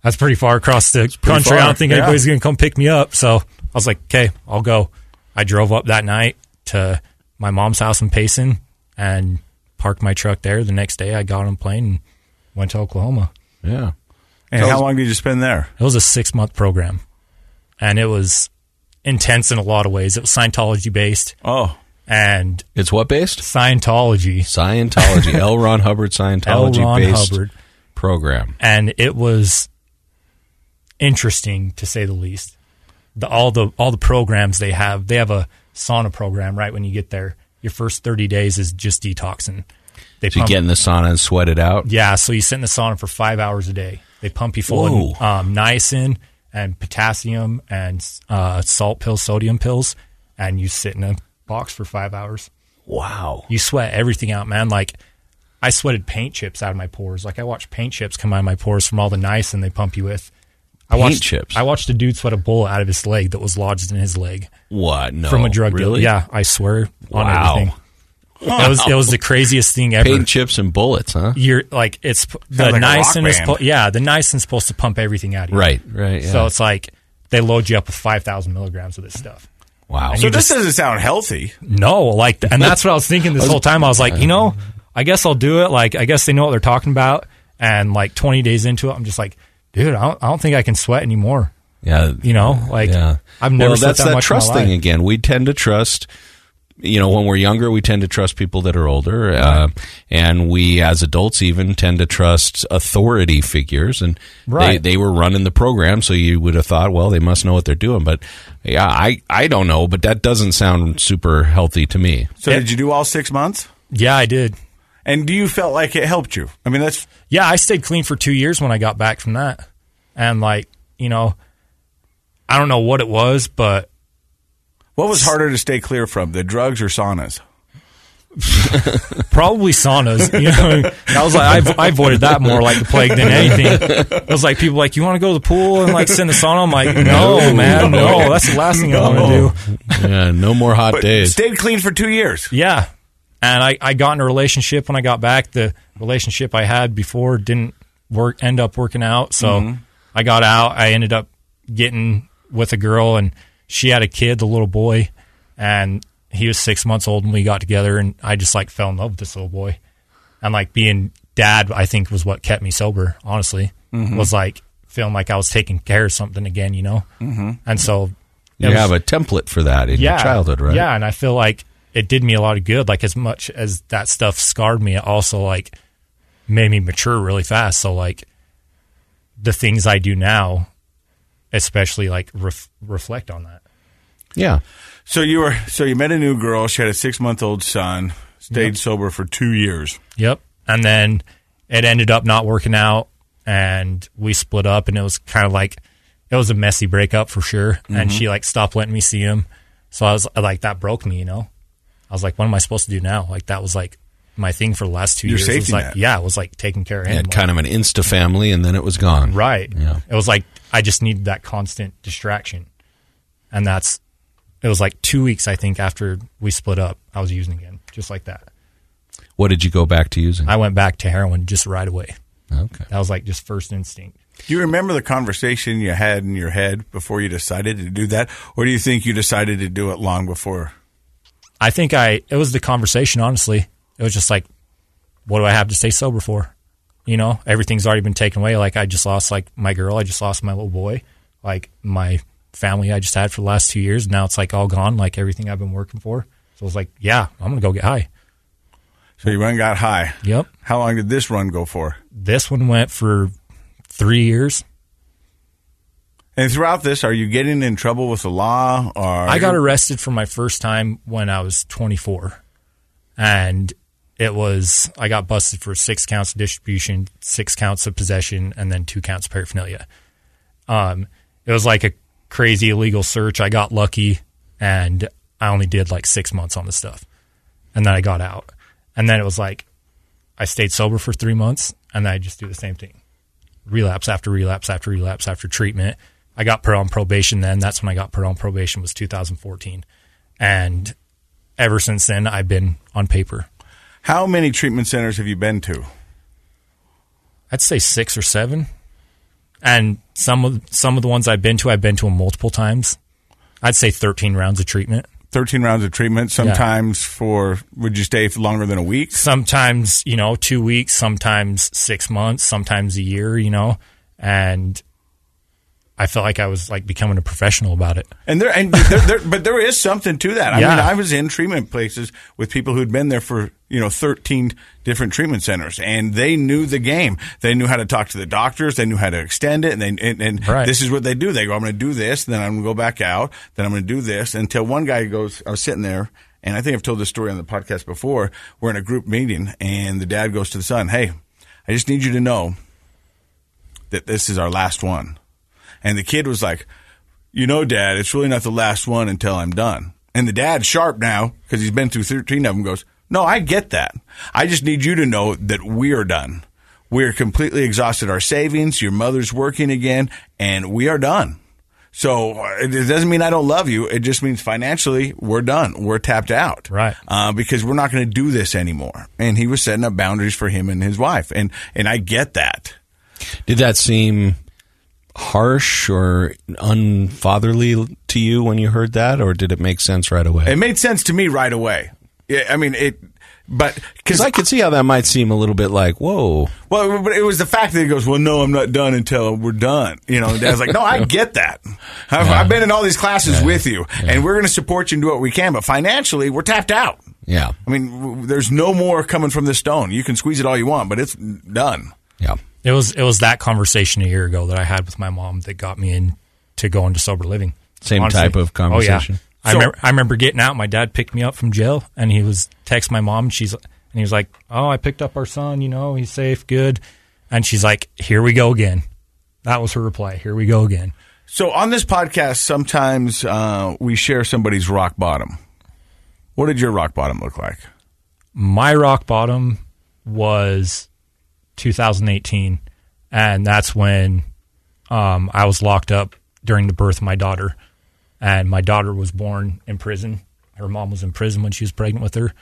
That's pretty far across the country. far, I don't think yeah. anybody's going to come pick me up. So I was like, okay, I'll go. I drove up that night to my mom's house in Payson and parked my truck there. The next day, I got on a plane and went to Oklahoma. Yeah. And Tell how us- long did you spend there? It was a six month program, and it was intense in a lot of ways. It was Scientology based, Oh, and It's what based? Scientology, Scientology. [LAUGHS] L. Ron Hubbard Scientology Ron based Hubbard, program. and it was interesting to say the least. The all the all the programs they have, they have a sauna program right when you get there. Your first thirty days is just detoxing. They So you get in the sauna and sweat it out. Yeah, so you sit in the sauna for five hours a day. They pump you full Whoa. of um, niacin and potassium and uh, salt pills, sodium pills, and you sit in a box for five hours. Wow. You sweat everything out, man. Like I sweated paint chips out of my pores. Like I watched paint chips come out of my pores from all the niacin they pump you with. I Paint watched, chips? I watched a dude sweat a bullet out of his leg that was lodged in his leg What? No. from a drug really? Yeah, I swear on Wow. everything. It was it was the craziest thing ever Paint chips and bullets, huh? you're like it's the Sounds like a rock niacin is po- yeah the niacin's supposed to pump everything out of you Right, right. Yeah. so it's like they load you up with 5000 milligrams of this stuff wow. and so this just- doesn't sound healthy. no like and that's what i was thinking this [LAUGHS] whole time i was like you know i guess i'll do it like i guess they know what they're talking about and like 20 days into it i'm just like dude i don't, I don't think i can sweat anymore yeah. you know like yeah. i've never well, sweat that's that, that much trust in my thing again. We tend to trust. You know, when we're younger, we tend to trust people that are older, uh, and we, as adults, even tend to trust authority figures. And Right. they, they were running the program, so you would have thought, well, they must know what they're doing. But yeah, I I don't know, but that doesn't sound super healthy to me. So did you do all six months? yeah i did And do you felt like it helped you? I mean, that's yeah, I stayed clean for two years when I got back from that. And like, you know, I don't know what it was, but what was harder to stay clear from, the drugs or saunas? [LAUGHS] probably saunas. You know, [LAUGHS] I was like, I, I avoided that more like the plague than anything. It was like people like, you want to go to the pool and like sit in the sauna? I'm like, [LAUGHS] no, man, no, that's the last thing I want to do. Yeah, no more hot But days. stayed clean for two years. Yeah. And I, I got in a relationship when I got back. The relationship I had before didn't work, end up working out. So mm-hmm. I got out. I ended up getting with a girl and she had a kid, the little boy, and he was six months old when we got together. And I just like fell in love with this little boy. And like being dad, I think was what kept me sober, honestly, was like feeling like I was taking care of something again, you know? Mm-hmm. And so you was- have a template for that in your childhood, right? yeah, and I feel like it did me a lot of good. Like as much as that stuff scarred me, it also like made me mature really fast. So like the things I do now, especially like ref- reflect on that. Yeah. So you were so you met a new girl. She had a six month old son. Stayed sober for two years. Yep. And then it ended up not working out, and we split up, and it was kind of like it was a messy breakup for sure. And mm-hmm. she like stopped letting me see him, so I was like that broke me, you know. I was like, what am I supposed to do now? Like that was like my thing for the last two Your years. It was safety like, net. yeah, it was like taking care of You him. had like- kind of an insta family, and then it was gone. Right. Yeah. It was like I just needed that constant distraction. And that's it was like 2 weeks I think after we split up, I was using again, just like that. What did you go back to using? I went back to heroin just right away. okay. That was like just first instinct. Do you remember the conversation you had in your head before you decided to do that, or do you think you decided to do it long before? I think I it was the conversation honestly. It was just like what do I have to stay sober for? You know, everything's already been taken away. Like I just lost like my girl, I just lost my little boy, like my family I just had for the last 2 years. Now it's like all gone, like everything I've been working for. So I was like, yeah, I'm going to go get high. So you went and got high. Yep. How long did this run go for? This one went for 3 years. And throughout this, are you getting in trouble with the law? Or I got arrested for my first time when I was 24, and it was I got busted for six counts of distribution, six counts of possession, and then two counts of paraphernalia. Um, it was like a crazy illegal search. I got lucky, and I only did like six months on the stuff, and then I got out. And then it was like I stayed sober for three months, and then I just do the same thing, relapse after relapse after relapse after treatment. I got put on probation then. That's when I got put on probation was 2014. And ever since then, I've been on paper. How many treatment centers have you been to? I'd say six or seven. And some of some of the ones I've been to, I've been to them multiple times. I'd say 13 rounds of treatment. 13 rounds of treatment, sometimes for, would you stay for longer than a week? Sometimes, you know, two weeks, sometimes six months, sometimes a year, you know. And I felt like I was like becoming a professional about it. And there, and there, there, but there is something to that. I Yeah. mean, I was in treatment places with people who'd been there for you know thirteen different treatment centers, and they knew the game. They knew how to talk to the doctors. They knew how to extend it, and they and, and Right. this is what they do. They go, "I'm going to do this, then I'm going to go back out, then I'm going to do this." Until one guy goes, I was sitting there, and I think I've told this story on the podcast before. We're in a group meeting, and the dad goes to the son, "Hey, I just need you to know that this is our last one." And the kid was like, you know, Dad, it's really not the last one until I'm done. And the dad's sharp now because he's been through 13 of them. Goes, no, I get that. I just need you to know that we are done. We're completely exhausted our savings. Your mother's working again, and we are done. So uh, it it doesn't mean I don't love you. It just means financially we're done. We're tapped out, Right. Uh, because we're not going to do this anymore. And he was setting up boundaries for him and his wife, and and I get that. Did that seem harsh or unfatherly to you when you heard that, or did it make sense right away? It made sense to me right away. Yeah, I mean it, but Because I could see how that might seem a little bit like, whoa. Well, but it was the fact that he goes, well, no, I'm not done until we're done. You know, and Dad's like, no, I [LAUGHS] get that. I've, I've been in all these classes with you, and we're going to support you and do what we can, but financially, we're tapped out. Yeah. I mean, w- there's no more coming from the stone. You can squeeze it all you want, but it's done. Yeah. It was it was that conversation a year ago that I had with my mom that got me into going to sober living. Same type of conversation? Oh yeah. I remember I remember getting out. My dad picked me up from jail, and he was text my mom. And she's and he was like, "Oh, I picked up our son. You know, he's safe, good." And she's like, "Here we go again." That was her reply. Here we go again. So on this podcast, sometimes uh, we share somebody's rock bottom. What did your rock bottom look like? my rock bottom was 2018 and that's when um, i was locked up during the birth of my daughter. And my daughter was born in prison. Her mom was in prison when she was pregnant with her.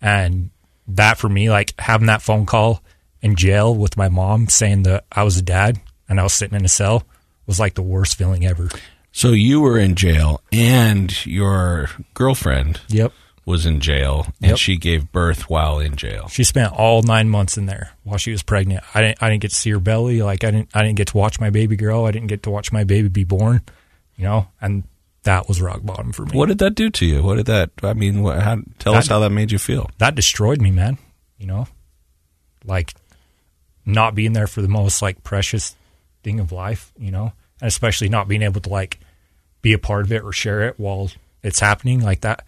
And that for me like having that phone call in jail with my mom saying that i was a dad and i was sitting in a cell was like the worst feeling ever. So you were in jail, and your girlfriend yep was in jail, and Yep. she gave birth while in jail. She spent all nine months in there while she was pregnant. I didn't. I didn't get to see her belly. Like I didn't. I didn't get to watch my baby girl. I didn't get to watch my baby be born. You know, and that was rock bottom for me. What did that do to you? What did that? I mean, what, how, tell us how that made you feel. that destroyed me, man. You know, like not being there for the most like precious thing of life. You know, and especially not being able to like be a part of it or share it while it's happening like that.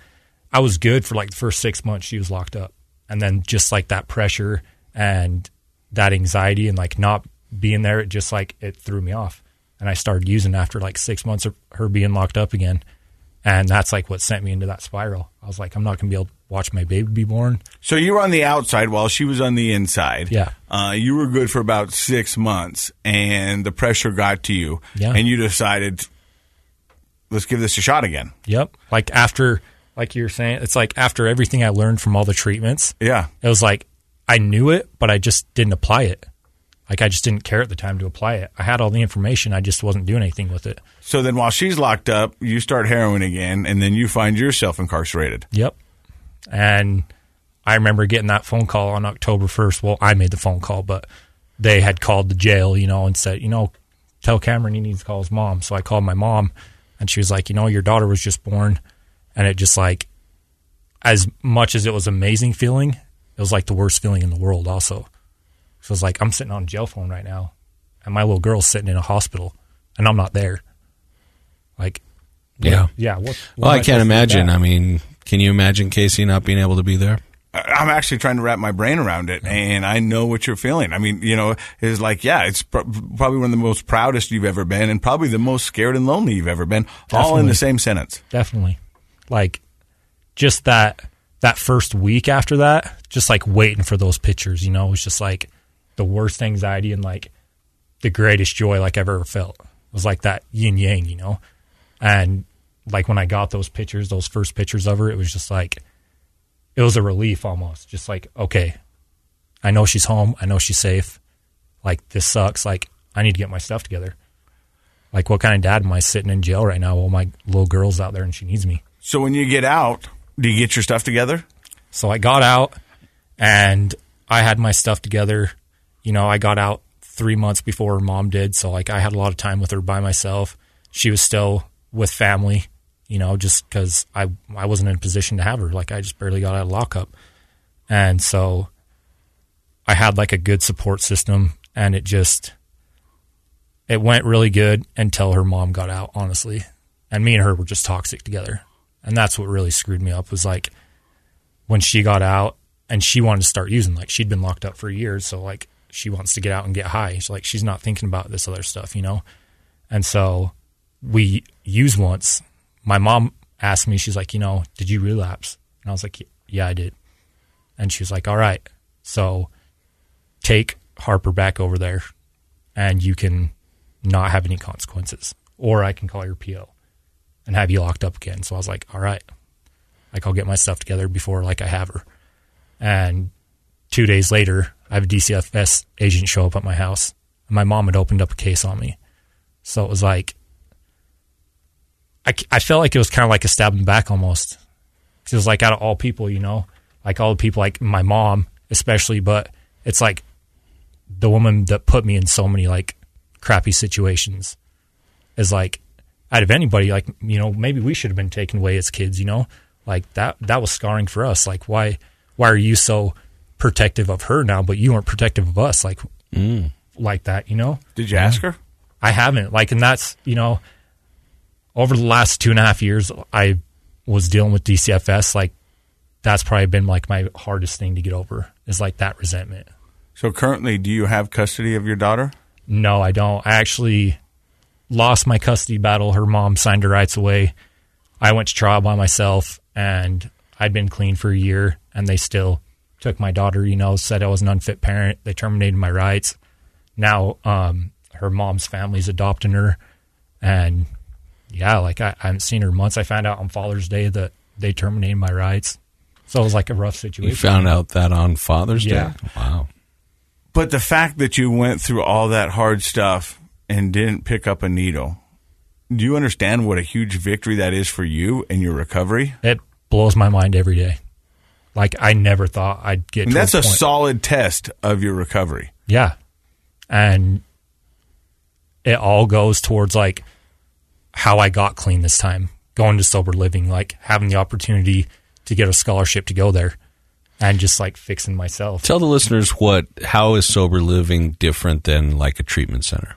I was good for like the first six months she was locked up, and then just like that pressure and that anxiety and like not being there, it just like it threw me off, and I started using after like six months of her being locked up again, and that's like what sent me into that spiral. I was like, I'm not gonna be able to watch my baby be born. So you were on the outside while she was on the inside. Yeah. Uh, you were good for about six months, and the pressure got to you. Yeah. And you decided, let's give this a shot again. Yep. Like after, like you're saying, it's like after everything I learned from all the treatments, Yeah. it was like I knew it, but I just didn't apply it. Like I just didn't care at the time to apply it. I had all the information, I just wasn't doing anything with it. So then while she's locked up, you start heroin again, and then you find yourself incarcerated. Yep. And I remember getting that phone call on October 1st. Well, I made the phone call, but they had called the jail, you know, and said, you know, tell Cameron he needs to call his mom. So I called my mom, and she was like, you know, your daughter was just born. And it just like, as much as it was amazing feeling, it was like the worst feeling in the world also. So it was like, I'm sitting on a jail phone right now, and my little girl's sitting in a hospital, and I'm not there. Like, Yeah. yeah. What, what Well, am I can't supposed to do with imagine. that? I mean, can you imagine Casey not being able to be there? I- I'm actually trying to wrap my brain around it, and I know what you're feeling. I mean, you know, it's like, yeah, it's pr- probably one of the most proudest you've ever been, and probably the most scared and lonely you've ever been, all in the same sentence. definitely like just that that first week after that just like waiting for those pictures you know? It was just like the worst anxiety and like the greatest joy like i've ever felt. It was like that yin yang you know? And like when i got those pictures those first pictures of her it was just like it was a relief almost. Just like okay i know she's home. I know she's safe. Like this sucks. Like i need to get my stuff together. Like what kind of dad am i sitting in jail right now? While my little girl's out there and she needs me So when you get out, do you get your stuff together? So I got out and I had my stuff together. You know, I got out three months before her mom did. So, like, I had a lot of time with her by myself. She was still with family, you know, just because I, I wasn't in a position to have her. Like, I just barely got out of lockup. And so I had like a good support system and it just, it went really good until her mom got out, honestly. And me and her were just toxic together. And that's what really screwed me up was like, when she got out and she wanted to start using like she'd been locked up for years so like she wants to get out and get high. She's like she's not thinking about this other stuff you know? And so we use once. My mom asked me she's like you know did you relapse? And i was like yeah i did. And she was like all right. So take harper back over there and you can not have any consequences. Or i can call your po and have you locked up again so i was like all right like I'll get my stuff together before like I have her. And two days later, I have a DCFS agent show up at my house. And my mom had opened up a case on me. So it was like, I, I felt like it was kind of like a stab in the back almost. 'Cause it was like out of all people, you know, like all the people, like my mom especially, but it's like the woman that put me in so many like crappy situations is like out of anybody, like, you know, maybe we should have been taken away as kids, you know? Like that that was scarring for us. Like why why are you so protective of her now, but you weren't protective of us like mm. like that, you know? Did you ask her? I haven't. Like, and that's, you know, over the last two and a half years, I was dealing with DCFS. Like, that's probably been like my hardest thing to get over is like that resentment. So currently, do you have custody of your daughter? No, I don't. I actually lost my custody battle. Her mom signed her rights away. I went to trial by myself and I'd been clean for a year and they still took my daughter, you know, said I was an unfit parent. They terminated my rights. Now, um, her mom's family's adopting her. And yeah, like I, I haven't seen her in months. I found out on Father's Day that they terminated my rights. So it was like a rough situation. You found out that on Father's Yeah. Day? Wow. But the fact that you went through all that hard stuff and didn't pick up a needle, do you understand what a huge victory that is for you and your recovery? It blows my mind every day. Like I never thought I'd get. And to that's a point. solid test of your recovery. Yeah. And it all goes towards like how I got clean this time, going to sober living, like having the opportunity to get a scholarship to go there and just like fixing myself. Tell the listeners what how is sober living different than like a treatment center?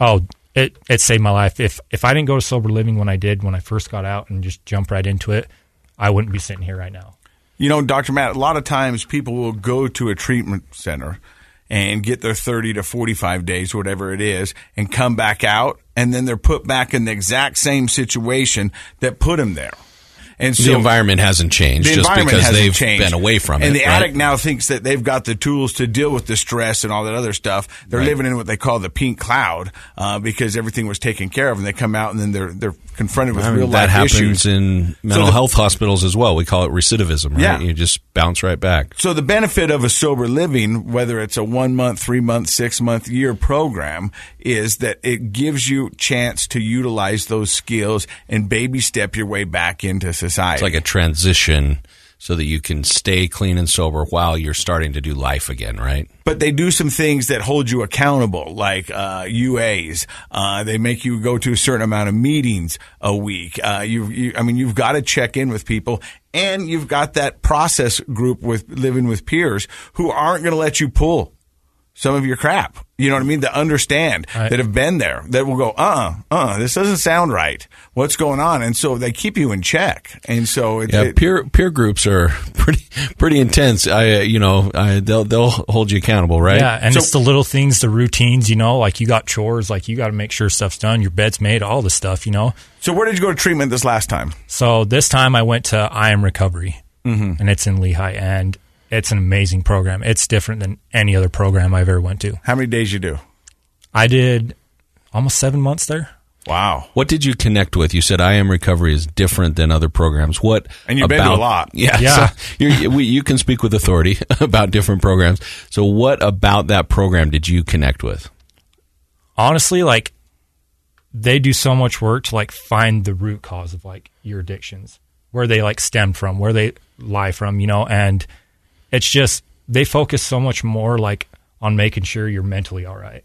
Oh, it it saved my life. If if I didn't go to sober living when I did when I first got out and just jump right into it, I wouldn't be sitting here right now. You know, Dr. Matt, a lot of times people will go to a treatment center and get their 30 to 45 days, whatever it is, and come back out, and then they're put back in the exact same situation that put them there. And so the environment hasn't changed just because they've changed. been away from and it. And the right? addict now thinks that they've got the tools to deal with the stress and all that other stuff. They're Right. living in what they call the pink cloud uh, because everything was taken care of, and they come out and then they're they're confronted with I mean, real that life happens issues. in mental the- health hospitals as well. We call it recidivism, right? Yeah. You just bounce right back. So the benefit of a sober living, whether it's a one month, three month, six month, year program, is that it gives you chance to utilize those skills and baby step your way back into society. It's like a transition so that you can stay clean and sober while you're starting to do life again, right? but they do some things that hold you accountable, like uh, UAs. Uh, they make you go to a certain amount of meetings a week. Uh, you, you, I mean, you've got to check in with people, and you've got that process group with living with peers who aren't going to let you pull. Some of your crap. You know what I mean? That understand, Right. that have been there, that will go, uh, uh, this doesn't sound right. What's going on? And so they keep you in check. And so it, Yeah, it- peer peer groups are [LAUGHS] pretty pretty intense. I uh, you know I, they'll they'll hold you accountable, right? Yeah, and So- it's the little things, the routines, you know, like you got chores, like you got to make sure stuff's done, your bed's made, all the stuff, you know. so where did you go to treatment this last time? So this time I went to I Am Recovery, mm-hmm. and it's in Lehi, and it's an amazing program. It's different than any other program I've ever went to. How many days you do? I did almost seven months there. Wow. What did you connect with? You said I am recovery is different than other programs. What And you've been to a lot. [LAUGHS] Yeah, Yeah. So you're, we, you can speak with authority [LAUGHS] about different programs. So what about that program did you connect with? honestly like they do so much work to like find the root cause of like your addictions where they like stem from where they lie from you know and it's just they focus so much more like on making sure you're mentally all right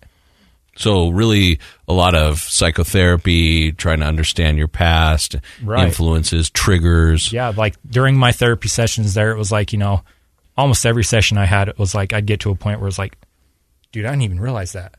So really, a lot of psychotherapy, trying to understand your past, Right. influences, triggers. yeah like during my therapy sessions there it was like you know almost every session i had it was like i'd get to a point where it's like dude i didn't even realize that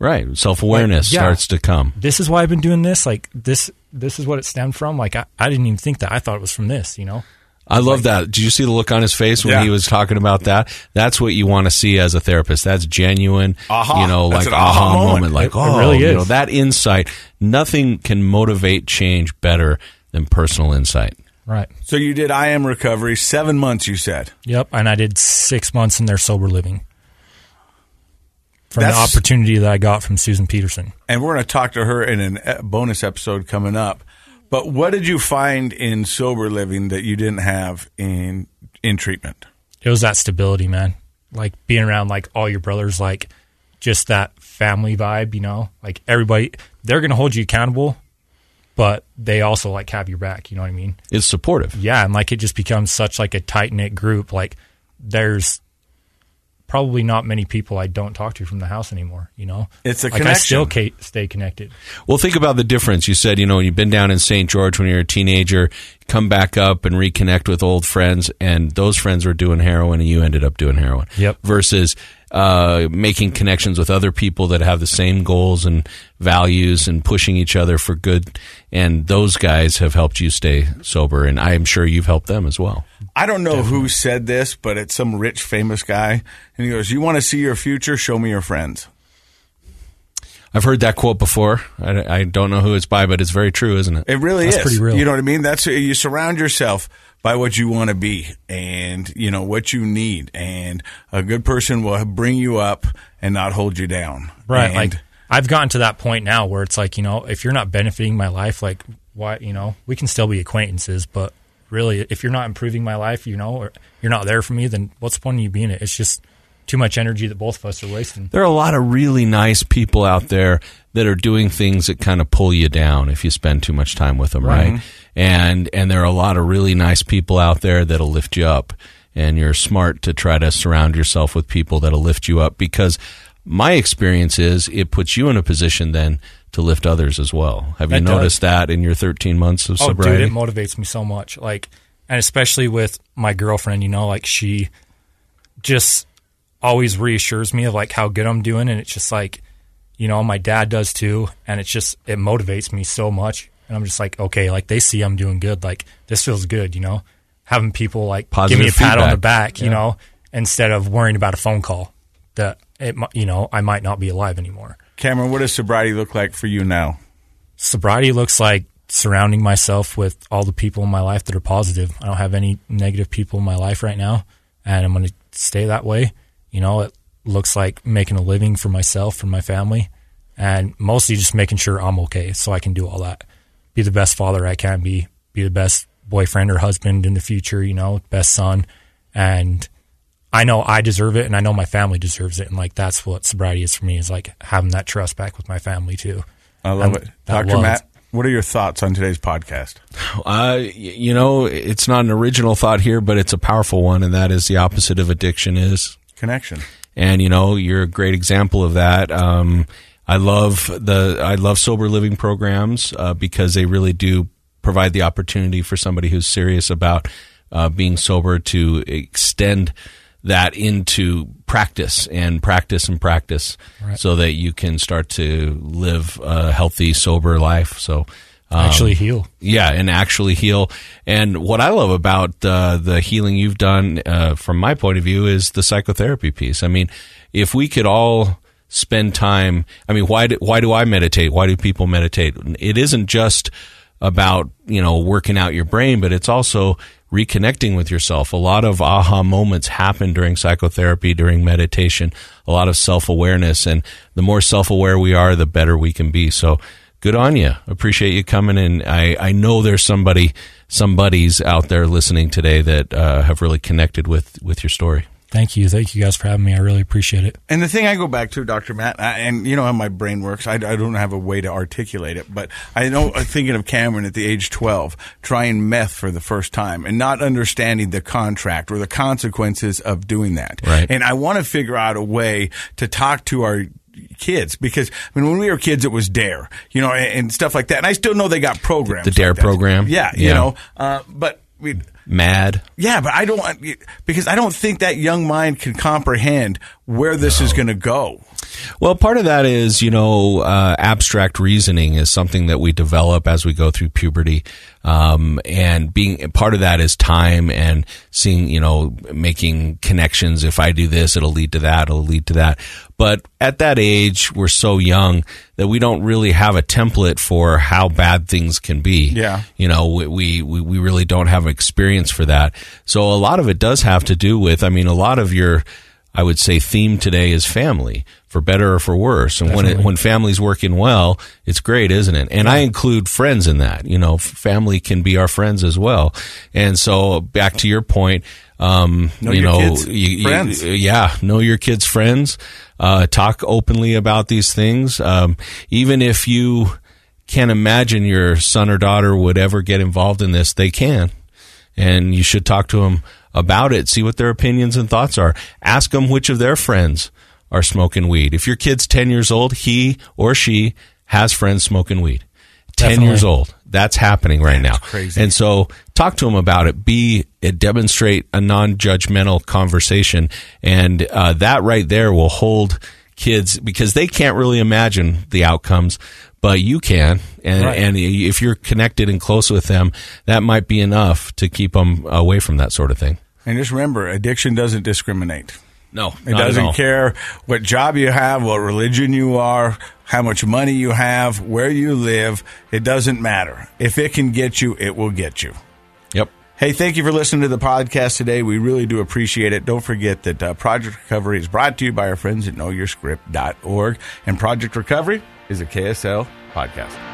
Right, self awareness Like, yeah. starts to come. this is why i've been doing this like this this is what it stemmed from like i, I didn't even think that i thought it was from this you know I love that. Did you see the look on his face when Yeah. he was talking about that? That's what you want to see as a therapist. That's genuine, Aha. you know, That's like an aha aha moment. moment. Like, It- it oh, really you is. know, that insight. Nothing can motivate change better than personal insight. right So you did I am recovery seven months. You said Yep, and I did six months in their sober living from That's- the opportunity that I got from Susan Peterson. and we're going to talk to her in a eh, bonus episode coming up. But what did you find in sober living that you didn't have in in treatment? It was that stability, man. Like being around like all your brothers, like just that family vibe, you know. Like everybody, they're gonna hold you accountable, but they also like have your back. You know what I mean? It's supportive. Yeah, and like it just becomes such like a tight knit group. Like there's probably not many people I don't talk to from the house anymore. You know, It's a like I still ca- stay connected. Well, think about the difference. You said, you know, you've been down in St. George when you're a teenager, come back up and reconnect with old friends, and those friends were doing heroin and you ended up doing heroin. Yep. Versus uh, making connections with other people that have the same goals and values and pushing each other for good. And those guys have helped you stay sober, and I am sure you've helped them as well. I don't know who said this, but it's some rich famous guy, and he goes, "You want to see your future? Show me your friends." I've heard that quote before. I, I don't know who it's by, but it's very true, isn't it? It really That's is. pretty real. You know what I mean? That's you surround yourself by what you want to be, and you know what you need, and a good person will bring you up and not hold you down. Right. And like I've gotten to that point now where it's like, you know, if you're not benefiting my life, like why, you know, we can still be acquaintances, but really if you're not improving my life, you know, or you're not there for me, then what's the point of you being it? It's just too much energy that both of us are wasting. There are a lot of really nice people out there that are doing things that kind of pull you down if you spend too much time with them, right? And and there are a lot of really nice people out there that'll lift you up. And you're smart to try to surround yourself with people that'll lift you up because my experience is it puts you in a position then to lift others as well. Have you It does. noticed that in your 13 months of Oh, sobriety? dude, it motivates me so much. Like, and especially with my girlfriend, you know, like she just always reassures me of like how good I'm doing, and it's just like, you know, my dad does too, and it's just it motivates me so much, and I'm just like, okay, like they see I'm doing good, like this feels good, you know, having people like Positive give me a pat on the feedback. back, you know, instead of worrying about a phone call that it, mi- you know, I might not be alive anymore. Cameron, what does sobriety look like for you now? sobriety looks like surrounding myself with all the people in my life that are positive. I don't have any negative people in my life right now, and I'm going to stay that way. You know, it looks like making a living for myself, for my family, and mostly just making sure I'm okay so I can do all that. Be the best father I can be, be the best boyfriend or husband in the future, you know, best son. And I know I deserve it and I know my family deserves it. And like, that's what sobriety is for me is like having that trust back with my family too. I love And it, Doctor love. Matt. What are your thoughts on today's podcast? Uh, you know, it's not an original thought here, but it's a powerful one, and that is the opposite of addiction is Connection. And you know you're a great example of that. Um, I love the I love sober living programs uh, because they really do provide the opportunity for somebody who's serious about uh, being sober to extend that into practice and practice and practice Right. so that you can start to live a healthy, sober life. So, um, Actually heal. yeah, and actually heal. And what I love about uh, the healing you've done, uh, from my point of view, is the psychotherapy piece. I mean, if we could all spend time, I mean, why do, why do I meditate? Why do people meditate? It isn't just about you know working out your brain, but it's also reconnecting with yourself. A lot of aha moments happen during psychotherapy, during meditation. A lot of self awareness, and the more self aware we are, the better we can be. So good on you. Appreciate you coming in. I, I know there's somebody, somebody's out there listening today that uh, have really connected with with your story. Thank you. Thank you guys for having me. I really appreciate it. And the thing I go back to, Dr. Matt, I- and you know how my brain works, I, I don't have a way to articulate it, but I know, uh, thinking of Cameron at the age 12, trying meth for the first time and not understanding the contract or the consequences of doing that. Right. And I want to figure out a way to talk to our kids because I mean when we were kids it was dare you know and, and stuff like that and I still know they got programs The DARE like program? yeah you know uh, but we Mad. yeah, but I don't want because I don't think that young mind can comprehend where this is going to go. Well, part of that is, you know, uh, abstract reasoning is something that we develop as we go through puberty. Um, and being part of that is time and seeing, you know, making connections. If I do this, it'll lead to that, it'll lead to that. But at that age, we're so young that we don't really have a template for how bad things can be. Yeah. You know, we, we, we we really don't have experience for that. So a lot of it does have to do with, I mean, a lot of your, I would say theme today is family, for better or for worse. And when it, when family's working well, it's great, isn't it? And I include friends in that. You know, family can be our friends as well. And so back to your point, um, Know you know, kids' you- you- yeah, know your kids' friends. Uh, talk openly about these things. Um, even if you can't imagine your son or daughter would ever get involved in this, they can and you should talk to them about it. See what their opinions and thoughts are. Ask them which of their friends are smoking weed. If your kid's 10 years old, he or she has friends smoking weed. 10 Definitely. years old. That's happening right now. crazy. And so talk to them about it. Be it demonstrate a non-judgmental conversation. And uh, that right there will hold kids because they can't really imagine the outcomes, but you can. And, Right. and if you're connected and close with them, that might be enough to keep them away from that sort of thing. And just remember, addiction doesn't discriminate. No, It doesn't care what job you have, what religion you are, how much money you have, where you live. It doesn't matter. If it can get you, it will get you. Yep. Hey, thank you for listening to the podcast today. We really do appreciate it. Don't forget that uh, Project Recovery is brought to you by our friends at knowyourscript.org. And Project Recovery is a KSL podcast.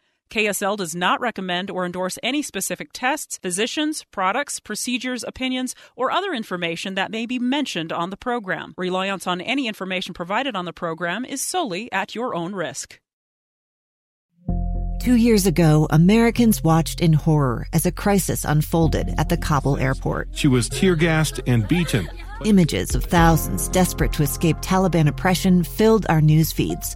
KSL does not recommend or endorse any specific tests, physicians, products, procedures, opinions, or other information that may be mentioned on the program. Reliance on any information provided on the program is solely at your own risk. Two years ago, Americans watched in horror as a crisis unfolded at the Kabul airport. She was tear gassed and beaten. Images of thousands desperate to escape Taliban oppression filled our news feeds.